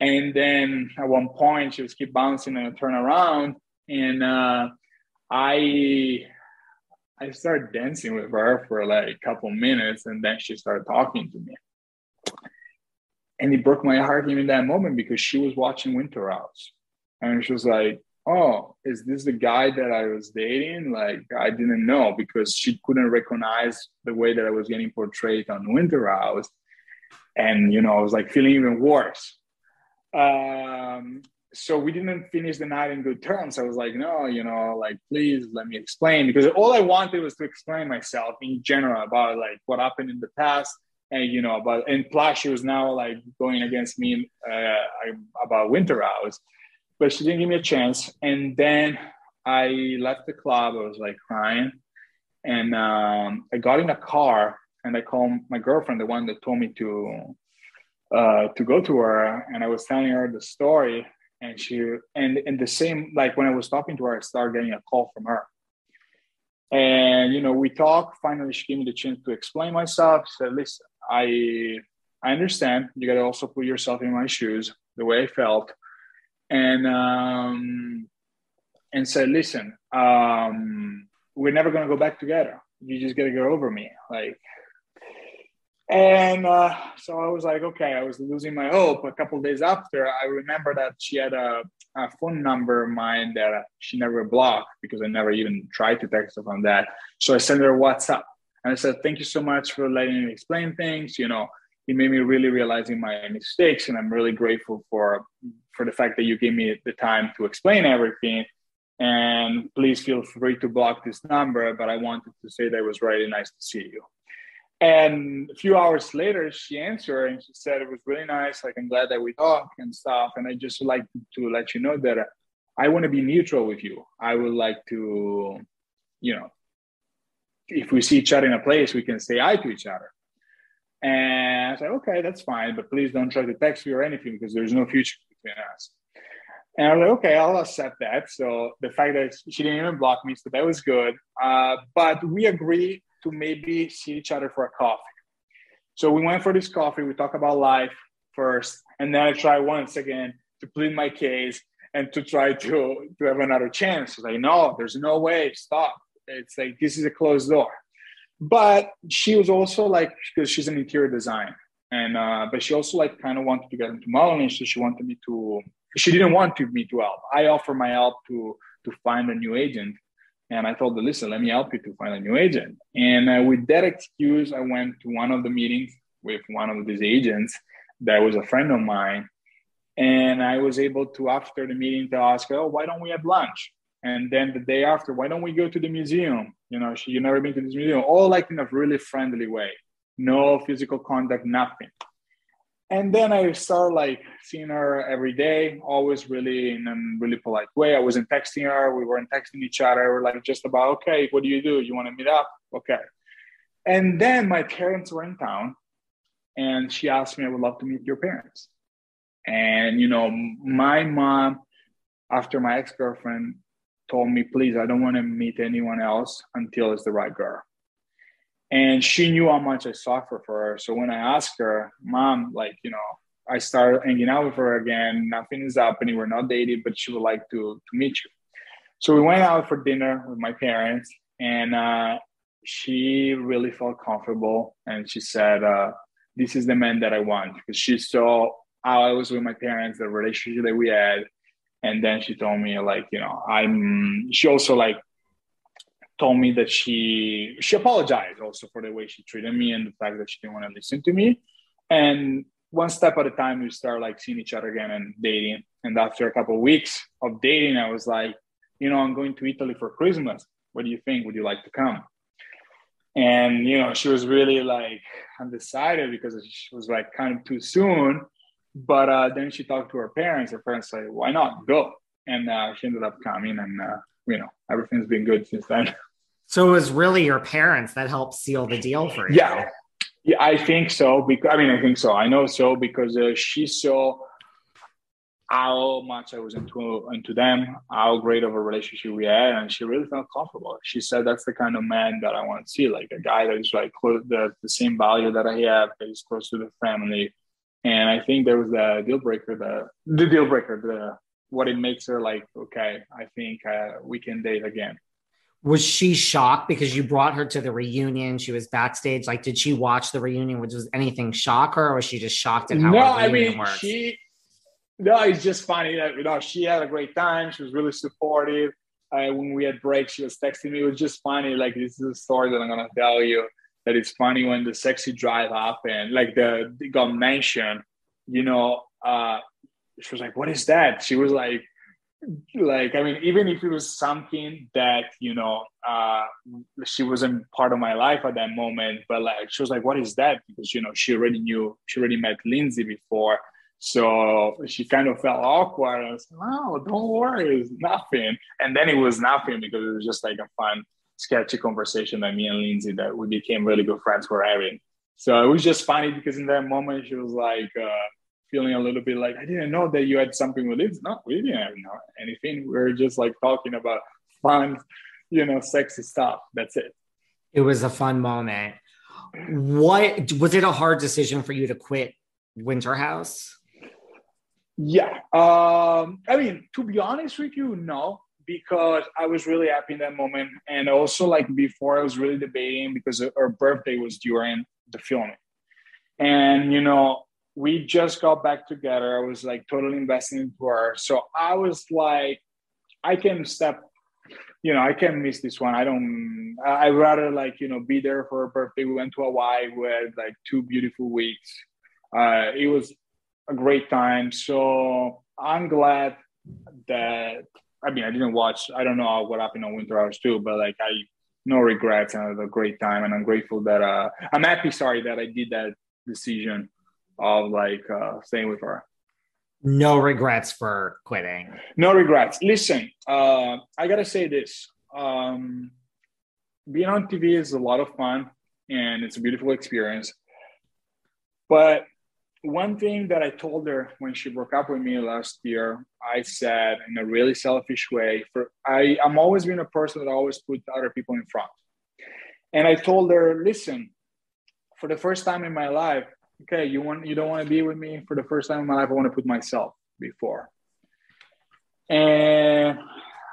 And then at one point, she was keep bouncing and turn around, and uh, I I started dancing with her for like a couple minutes, and then she started talking to me. And it broke my heart even that moment because she was watching Winter House, and she was like, "Oh, is this the guy that I was dating?" Like I didn't know because she couldn't recognize the way that I was getting portrayed on Winter House, and you know I was like feeling even worse. Um, so we didn't finish the night in good terms. I was like, no, you know, like please let me explain because all I wanted was to explain myself in general about like what happened in the past and you know about and plus she was now like going against me uh, about Winter House, but she didn't give me a chance. And then I left the club. I was like crying, and um, I got in a car and I called my girlfriend, the one that told me to uh, to go to her, and I was telling her the story and she and and the same like when I was talking to her, I started getting a call from her. And you know, we talked. Finally, she gave me the chance to explain myself. She Said, "Listen, I I understand. You got to also put yourself in my shoes, the way I felt." And um, and said, "Listen, um, we're never gonna go back together. You just got to get over me. Like and uh, so I was like, okay, I was losing my hope. A couple days after, I remember that she had a, a, phone number of mine that she never blocked because I never even tried to text her on that. So I sent her WhatsApp and I said, thank you so much for letting me explain things. You know, it made me really realizing my mistakes, and I'm really grateful for for the fact that you gave me the time to explain everything. And please feel free to block this number, but I wanted to say that it was really nice to see you And a few hours later, she answered and she said, It was really nice. Like, I'm glad that we talked and stuff. And I just like to let you know that I want to be neutral with you. I would like to, you know, if we see each other in a place, we can say hi to each other. And I said, okay, that's fine, but please don't try to text me or anything because there's no future between us. And I was like, okay, I'll accept that. So the fact that she didn't even block me, so that was good. Uh, but we agreed to maybe see each other for a coffee. So we went for this coffee. We talk about life first, and then I try once again to plead my case and to try to to have another chance. Like, no, there's no way. Stop. It's like this is a closed door. But she was also like because she's an interior designer, and uh, but she also like kind of wanted to get into modeling, so she wanted me to. She didn't want to me to help. I offer my help to to find a new agent, and I told her, listen, let me help you to find a new agent. And uh, with that excuse, I went to one of the meetings with one of these agents that was a friend of mine. And I was able to, after the meeting, to ask her, oh, why don't we have lunch? And then the day after, why don't we go to the museum? You know, she, you never been to this museum, all like in a really friendly way. No physical contact, nothing and then I started like seeing her every day, always really in a really polite way. I wasn't texting her. We weren't texting each other. We were like just about, okay, what do you do? You want to meet up? Okay. And then my parents were in town and she asked me, I would love to meet your parents. And, you know, my mom, after my ex-girlfriend told me, please, I don't want to meet anyone else until it's the right girl and she knew how much I suffer for her. So when I asked her, "Mom, like you know, I started hanging out with her again. Nothing is happening. We're not dating, but she would like to to meet you." So we went out for dinner with my parents, and uh, she really felt comfortable, and she said, uh, "This is the man that I want," because she saw how I was with my parents, the relationship that we had, and then she told me like, you know, I'm. She also like told me that she she apologized also for the way she treated me and the fact that she didn't want to listen to me. And one step at a time, we start like seeing each other again and dating. And after a couple of weeks of dating, I was like, you know, I'm going to Italy for Christmas. What do you think? Would you like to come? And you know, she was really like undecided because she was like kind of too soon. But uh, then she talked to her parents. Her parents said, "Why not go?" And uh, she ended up coming, and uh, you know, everything's been good since then. So it was really your parents that helped seal the deal for you. Yeah, yeah, I think so. Because I mean, I think so. I know so because uh, she saw how much I was into into them, how great of a relationship we had, and she really felt comfortable. She said that's the kind of man that I want to see, like a guy that is like close, the, the same value that I have, that is close to the family. And I think there was the deal breaker, the the deal breaker, the what it makes her like, okay, I think uh, we can date again was she shocked because you brought her to the reunion? She was backstage. Like, did she watch the reunion? Was, anything shock her, or was she just shocked at how? No, I mean, works? she. No, it's just funny that you know she had a great time. She was really supportive. Uh, when we had breaks, she was texting me. It was just funny. Like this is a story that I'm gonna tell you. That it's funny when the sexy drive happened. Like the got mentioned. You know, uh, she was like, "What is that?" She was like, like i mean even if it was something that you know uh she wasn't part of my life at that moment but like she was like what is that? Because you know she already knew she already met lindsay before. So she kind of felt awkward. I was like no don't worry it's nothing. And then it was nothing because it was just like a fun sketchy conversation that me and lindsay that we became really good friends were having. So it was just funny because in that moment she was like uh feeling a little bit like I didn't know that you had something with it. No, we didn't have anything. We are just like talking about fun, you know, sexy stuff. That's it. It was a fun moment. What was it a hard decision for you to quit Winter House? Yeah. Um, I mean, to be honest with you, no, because I was really happy in that moment. And also, like before, I was really debating because her birthday was during the filming. And, you know, we just got back together. I was like totally investing into her. So I was like, I can step, you know, I can miss this one. I don't, I'd rather like, you know, be there for her birthday. We went to Hawaii. We had like two beautiful weeks. Uh, it was a great time. So I'm glad that, I mean, I didn't watch, I don't know what happened on Winter House too, but like I, no regrets and I had a great time. And I'm grateful that uh, I'm happy, sorry, that I did that decision of like uh, staying with her. No regrets for quitting. No regrets. Listen, uh, I gotta say this. Um, being on TV is a lot of fun and it's a beautiful experience. But one thing that I told her when she broke up with me last year, I said in a really selfish way, for I, I'm always been a person that always put other people in front. And I told her, listen, for the first time in my life, okay, you want you don't want to be with me for the first time in my life, I want to put myself before. And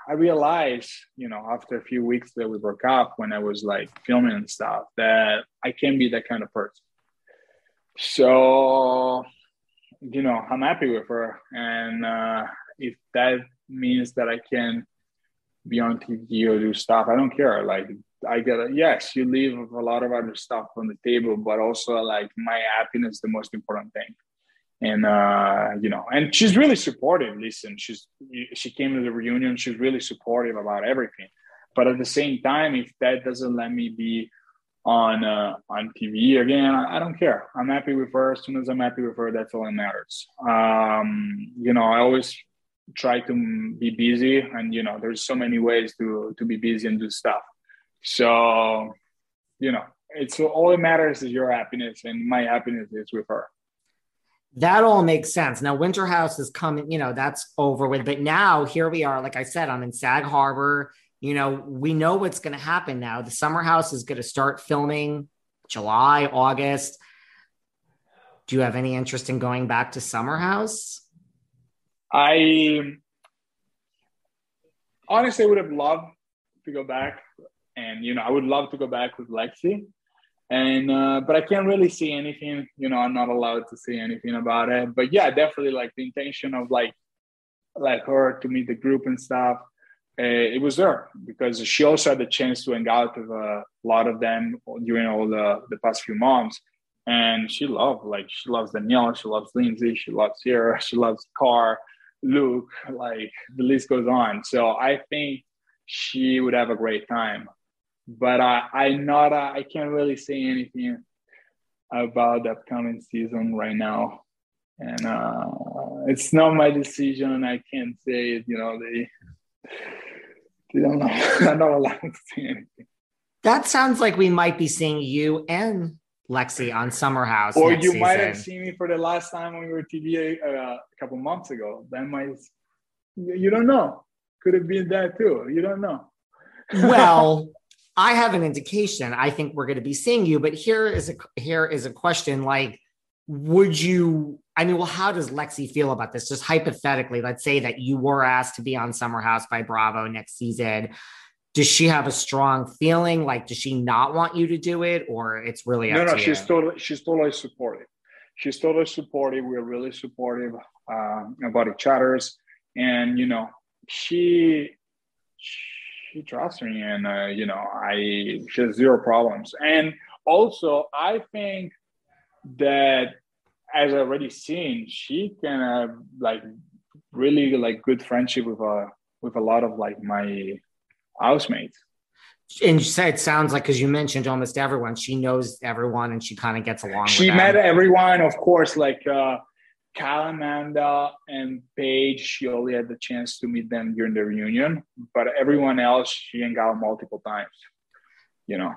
I realized, you know, after a few weeks that we broke up, when I was like filming and stuff, that I can be that kind of person. So, you know, I'm happy with her. And uh, if that means that I can be on TV or do stuff, I don't care. Like, I get it. Yes, you leave a lot of other stuff on the table, but also like my happiness is the most important thing. And uh, you know, and she's really supportive. Listen, she's she came to the reunion. She's really supportive about everything. But at the same time, if that doesn't let me be on uh, on TV again. I, don't care. I'm happy with her. As soon as I'm happy with her, that's all that matters. Um, you know, I always try to be busy, and you know, there's so many ways to to be busy and do stuff. So, you know, it's all that matters is your happiness, and my happiness is with her. That all makes sense. Now, Winter House is coming. You know, that's over with. But now here we are. Like I said, I'm in Sag Harbor you know, we know what's going to happen now. The Summer House is going to start filming July, August. Do you have any interest in going back to Summer House? I honestly would have loved to go back, and you know, I would love to go back with Lexi, and uh, but I can't really see anything. You know, I'm not allowed to say anything about it. But yeah, definitely like the intention of like like her to meet the group and stuff uh, it was there because she also had the chance to hang out with a lot of them during all the, the past few months. And she loved, like, she loves Danielle, she loves Lindsay, she loves Ciara, she loves Carl, Luke, like, the list goes on. So I think she would have a great time. But I, I not, uh, I can't really say anything about the upcoming season right now. And uh, it's not my decision. I can't say it, you know, they, they don't know. I'm not allowed to say anything. That sounds like we might be seeing you and Lexi on Summer House. Or you season. might have seen me for the last time when we were TV uh, a couple months ago. That might, you don't know. Could have been that too. You don't know. well, I have an indication. I think we're going to be seeing you, but here is a here is a question like would you I mean, well, how does Lexi feel about this? Just hypothetically, let's say that you were asked to be on Summer House by Bravo next season. Does she have a strong feeling? Like, does she not want you to do it, or it's really no, no? She's you? totally she's totally supportive. She's totally supportive. We're really supportive uh, about each other's, and you know, she she trusts me, and uh, you know, I she has zero problems. And also, I think that as I already seen, she can have like really like good friendship with a uh, with a lot of like my housemates. And you said it sounds like because you mentioned almost everyone, she knows everyone and she kind of gets along. She met everyone, of course, like uh Kyle, Amanda, and Paige. She only had the chance to meet them during the reunion, but everyone else she hung out multiple times. You know.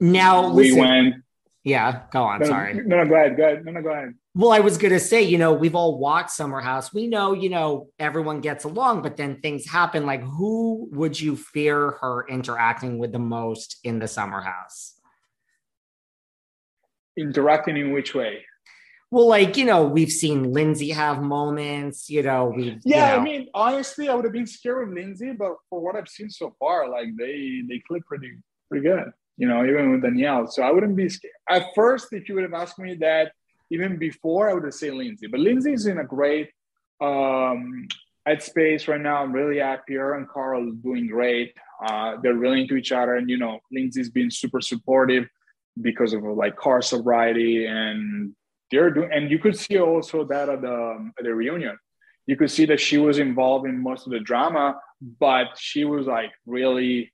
Now we listen, went yeah, go on. No, sorry. No, no, go ahead. Go ahead. No, no, go ahead. Well, I was going to say, you know, we've all watched Summer House. We know, you know, everyone gets along, but then things happen. Like, who would you fear her interacting with the most in the Summer House? Interacting in which way? Well, like, you know, we've seen Lindsay have moments, you know, we Yeah, you know. I mean, honestly, I would have been scared of Lindsay, but for what I've seen so far, like they they click pretty pretty good you know, even with Danielle. So I wouldn't be scared. At first, if you would have asked me that even before, I would have said Lindsay. But Lindsay's in a great um, headspace right now. I'm really happy. Her and Carl is doing great. Uh, they're really into each other. And, you know, Lindsay's been super supportive because of like car sobriety and they're doing, and you could see also that at the, at the reunion. You could see that she was involved in most of the drama, but she was like really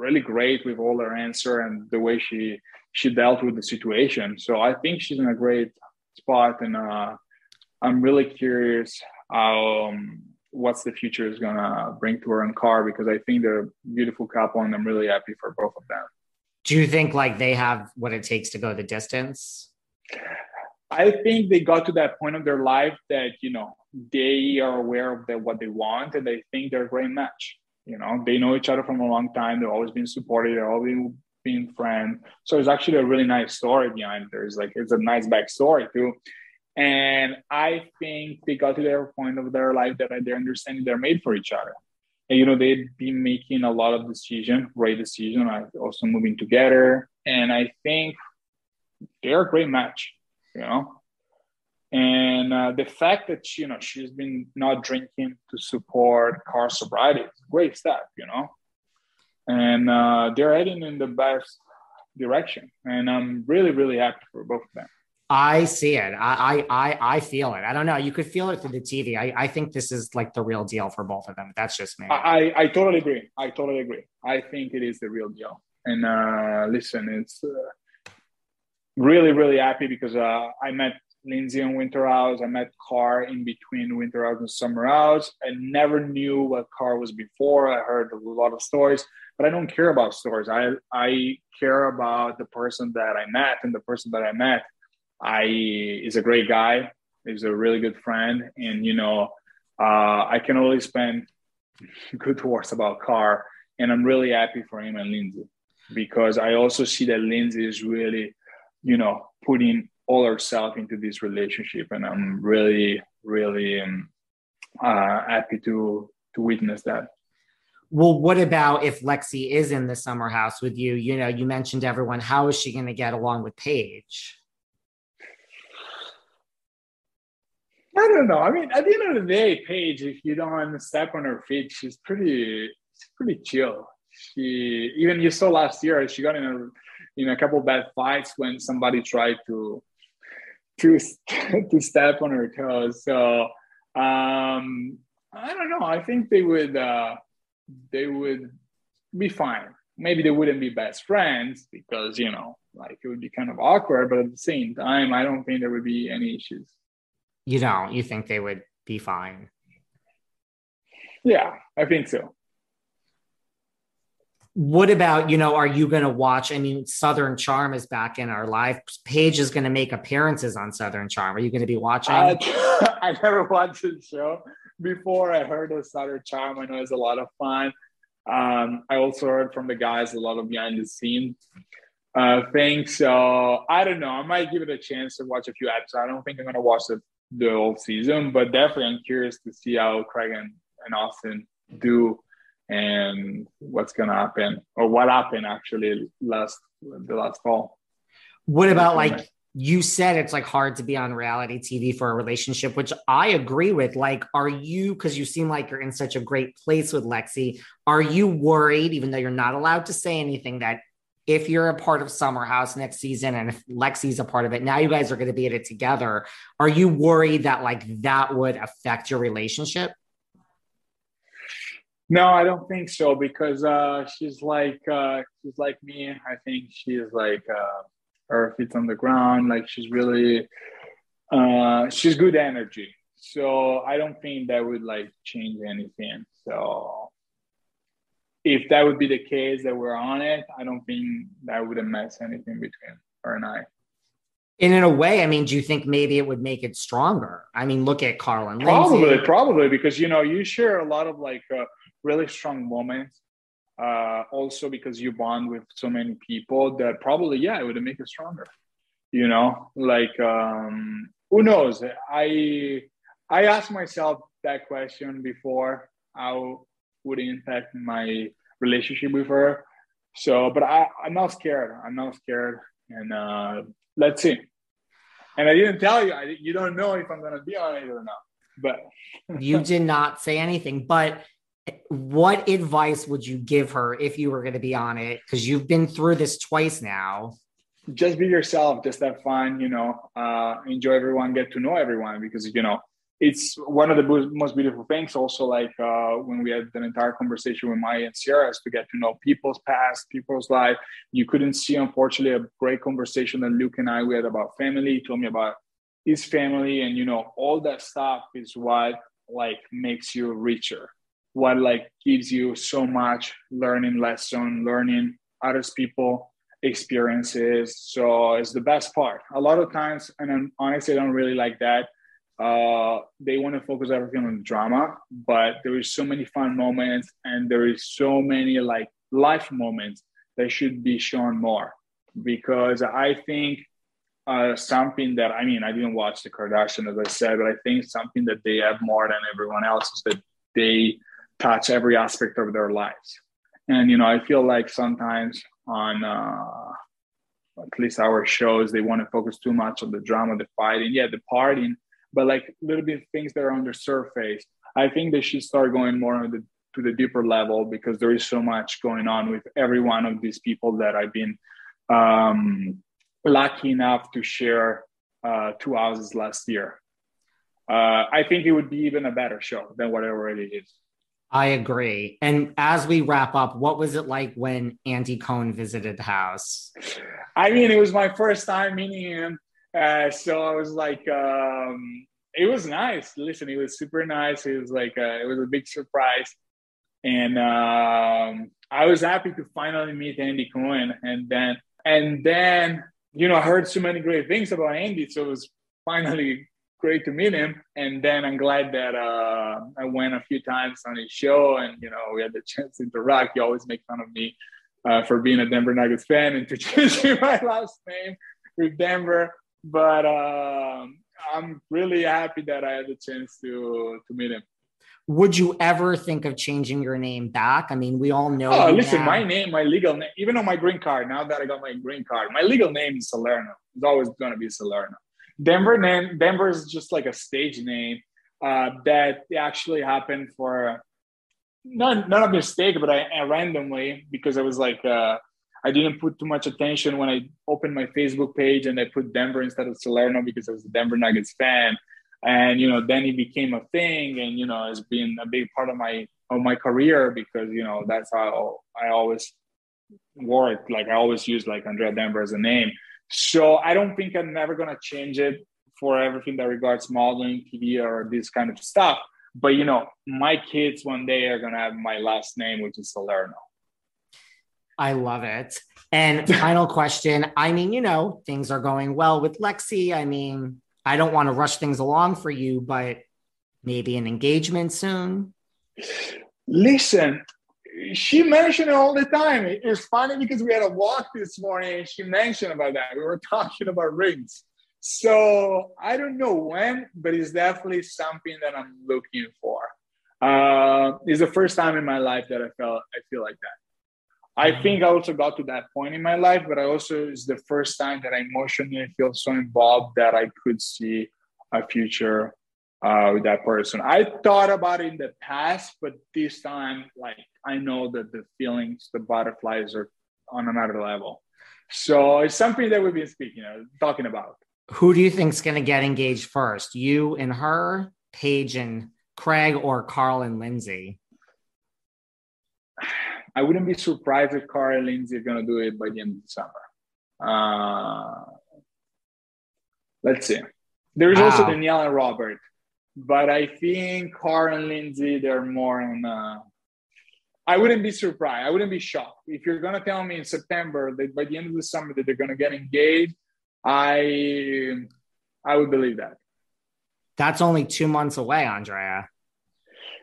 really great with all her answer and the way she she dealt with the situation. So I think she's in a great spot, and uh, I'm really curious um, what's the future is gonna bring to her and Carl because I think they're a beautiful couple, and I'm really happy for both of them. Do you think like they have what it takes to go the distance? I think they got to that point of their life that you know they are aware of the, what they want, and they think they're a great match. You know, they know each other from a long time. They've always been supported. They've always been friends. So it's actually a really nice story behind. There's like it's a nice backstory too. And I think they got to their point of their life that they're understanding they're made for each other. And you know, they've been making a lot of decision, great decision, also moving together. And I think they're a great match, you know. And uh, the fact that you know she's been not drinking to support Carl sobriety is great step, you know. And uh, they're heading in the best direction, and I'm really, really happy for both of them. I see it. I, I I feel it. I don't know. You could feel it through the TV. I, I think this is like the real deal for both of them. That's just me. I, I totally agree. I totally agree. I think it is the real deal. And uh, listen, it's uh, really really happy because uh, I met Lindsay on Winter House. I met Carl in between Winter House and Summer House. I never knew what Carl was before. I heard a lot of stories, but I don't care about stories. I I care about the person that I met, and the person that I met I is a great guy. He's a really good friend, and you know, uh, I can only spend good words about Carl, and I'm really happy for him and Lindsay because I also see that Lindsay is really, you know, putting all herself into this relationship, and I'm really, really um, uh, happy to to witness that. Well, what about if Lexi is in the summer house with you? You know, you mentioned everyone. How is she going to get along with Paige? I don't know. I mean, at the end of the day, Paige, if you don't step on her feet, she's pretty, she's pretty chill. She even you saw last year, she got in a in a couple bad fights when somebody tried to to to step on her toes. So um, I don't know. I think they would uh, they would be fine. Maybe they wouldn't be best friends because you know, like it would be kind of awkward. But at the same time, I don't think there would be any issues. You don't? You think they would be fine? Yeah, I think so. What about, you know, are you going to watch? I mean, Southern Charm is back in our life. Paige is going to make appearances on Southern Charm. Are you going to be watching? I, I never watched the show before. I heard of Southern Charm. I know it's a lot of fun. Um, I also heard from the guys a lot of behind the scenes uh, things. So I don't know. I might give it a chance to watch a few episodes. I don't think I'm going to watch the the whole season. But definitely, I'm curious to see how Craig and, and Austin do and what's going to happen or what happened actually last the last fall. What about like you said it's like hard to be on reality TV for a relationship, which I agree with. Like, are you because you seem like you're in such a great place with Lexi? Are you worried, even though you're not allowed to say anything, that if you're a part of Summer House next season and if Lexi's a part of it, now you guys are going to be in it together. Are you worried that like that would affect your relationship? No, I don't think so because uh, she's like uh, she's like me. I think she's like uh, her feet on the ground. Like she's really uh, she's good energy. So I don't think that would like change anything. So if that would be the case that we're on it, I don't think that would mess anything between her and I. And in a way, I mean, do you think maybe it would make it stronger? I mean, look at Carl probably, Lindsay. probably because you know you share a lot of like uh, really strong moments. Uh, also because you bond with so many people that probably yeah it would make it stronger. You know, like um, who knows? I I asked myself that question before. How would impact my relationship with her. So, but I, I'm not scared. I'm not scared. And uh, let's see. And I didn't tell you, I, you don't know if I'm to be on it or not. But you did not say anything. But what advice would you give her if you were going to be on it? Because you've been through this twice now. Just be yourself. Just have fun. You know, uh, enjoy everyone. Get to know everyone because you know it's one of the most beautiful things. Also, like uh, when we had an entire conversation with Maya and Ciara, is to get to know people's past, people's life. You couldn't see, unfortunately, a great conversation that Luke and I we had about family. He told me about his family, and you know, all that stuff is what like makes you richer. What like gives you so much learning lesson, learning others people experiences. So it's the best part. A lot of times, and I'm, honestly, I don't really like that uh, they want to focus everything on the drama, but there is so many fun moments and there is so many like life moments that should be shown more because I think uh, something that I mean I didn't watch the Kardashian as I said, but I think something that they have more than everyone else is that they touch every aspect of their lives, and you know I feel like sometimes on uh, at least our shows they want to focus too much on the drama, the fighting, yeah, the partying but like little bit things that are on the surface. I think they should start going more on the to the deeper level because there is so much going on with every one of these people that I've been um, lucky enough to share uh, two houses last year. Uh, I think it would be even a better show than what it already is. I agree. And as we wrap up, what was it like when Andy Cohen visited the house? I mean, it was my first time meeting him. Uh, so I was like, um, it was nice. Listen, it was super nice. It was like, uh, it was a big surprise. And um, I was happy to finally meet Andy Cohen. And then, and then, you know, I heard so many great things about Andy. So it was finally great to meet him. And then I'm glad that uh, I went a few times on his show and, you know, we had the chance to interact. You always make fun of me uh, for being a Denver Nuggets fan and to change my last name with Denver but um, I'm really happy that I had the chance to to meet him. Would you ever think of changing your name back? I mean, we all know. Oh, listen, now. my name, my legal name, even on my green card. Now that I got my green card, my legal name is Salerno. It's always going to be Salerno. Denver name, Denver is just like a stage name uh, that actually happened for not not a mistake, but I, I randomly because I was like. Uh, I didn't put too much attention when I opened my Facebook page and I put Denver instead of Salerno because I was a Denver Nuggets fan. And you know, then it became a thing, and you know, it's been a big part of my of my career because you know that's how I always wore it. Like I always used like Andrea Denver as a name. So I don't think I'm never gonna change it for everything that regards modeling, TV, or this kind of stuff. But you know, my kids one day are gonna have my last name, which is Salerno. I love it. And final question. I mean, you know, things are going well with Lexi. I mean, I don't want to rush things along for you, but maybe an engagement soon. Listen, she mentioned it all the time. It's funny because we had a walk this morning and she mentioned about that. We were talking about rings. So I don't know when, but it's definitely something that I'm looking for. Uh, it's the first time in my life that I felt I feel like that. I mm-hmm. think I also got to that point in my life, but I also is the first time that I emotionally feel so involved that I could see a future uh, with that person. I thought about it in the past, but this time, like I know that the feelings, the butterflies are on another level. So it's something that we've been speaking of, talking about. Who do you think is going to get engaged first? You and her, Paige and Craig, or Carl and Lindsay? I wouldn't be surprised if Carl and Lindsay are going to do it by the end of December. Uh, let's see. There is wow. also Danielle and Robert, but I think Carl and Lindsay they're more in. Uh, I wouldn't be surprised. I wouldn't be shocked if you're going to tell me in September that by the end of the summer that they're going to get engaged. I I would believe that. That's only two months away, Andrea.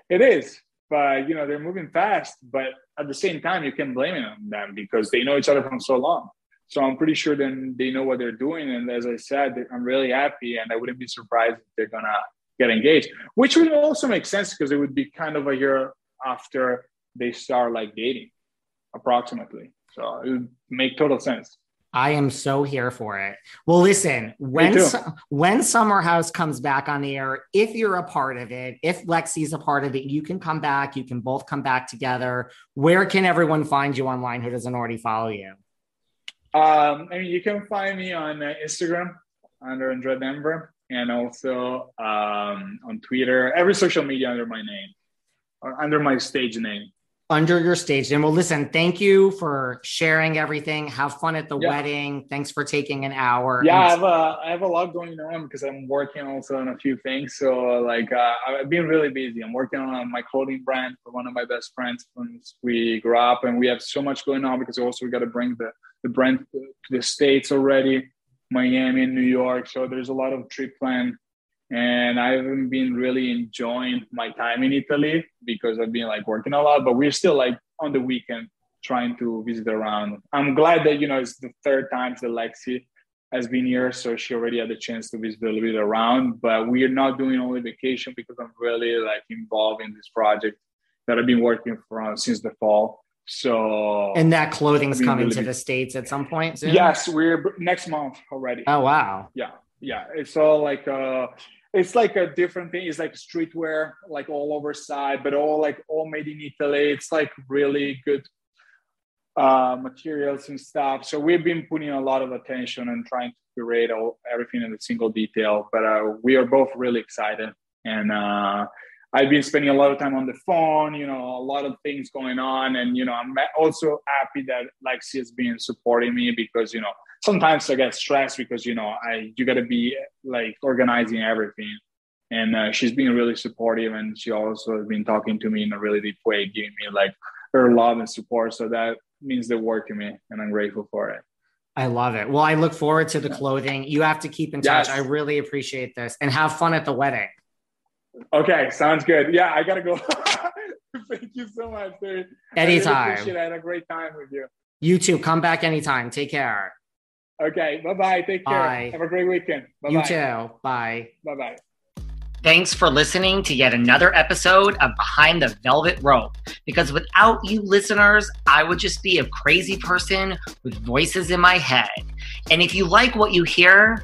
It is, but you know they're moving fast. But at the same time, you can't blame them because they know each other from so long. So I'm pretty sure then they know what they're doing. And as I said, I'm really happy, and I wouldn't be surprised if they're gonna get engaged, which would also make sense because it would be kind of a year after they start like dating, approximately. So it would make total sense. I am so here for it. Well, listen, when when Summer House comes back on the air, if you're a part of it, if Lexi's a part of it, you can come back. You can both come back together. Where can everyone find you online who doesn't already follow you? Um, I mean, you can find me on uh, Instagram under Andrea Denver. And also um, on Twitter, every social media under my name, or under my stage name under your stage name. Well, listen, thank you for sharing everything. Have fun at the yeah. wedding. Thanks for taking an hour. Yeah, I have a I have a lot going on because I'm working also on a few things. So like uh, I've been really busy. I'm working on my clothing brand for one of my best friends since we grew up, and we have so much going on because also we got to bring the the brand to the states already, Miami and New York. So there's a lot of trip plan and I haven't been really enjoying my time in Italy because I've been like working a lot, but we're still like on the weekend trying to visit around. I'm glad that you know it's the third time that Lexi has been here, so she already had the chance to visit a little bit around. But we are not doing only vacation because I'm really like involved in this project that I've been working for since the fall. So and that clothing's coming really to the states at some point soon. Yes, we're next month already. Oh wow! Yeah, yeah. It's all like uh it's like a different thing. It's like streetwear, like all over side, but all like all made in Italy. It's like really good uh, materials and stuff. So we've been putting a lot of attention and trying to curate all, everything in a single detail. But uh, we are both really excited, and uh, I've been spending a lot of time on the phone. You know, a lot of things going on, and you know, I'm also happy that Lexi has been supporting me because you know sometimes I get stressed because you know I you got to be like organizing everything, and uh, she's been really supportive, and she also has been talking to me in a really deep way, giving me like her love and support. So that means the world to me, and I'm grateful for it. I love it. Well, I look forward to the clothing. You have to keep in touch. Yes. I really appreciate this, and have fun at the wedding. Okay, sounds good. Yeah, I gotta go. Thank you so much, dude. Anytime. I, really I had a great time with you. You too. Come back anytime. Take care. Okay. Bye bye. Take care. Bye. Have a great weekend. Bye You too. Bye. Bye bye. Thanks for listening to yet another episode of Behind the Velvet Rope. Because without you listeners, I would just be a crazy person with voices in my head. And if you like what you hear,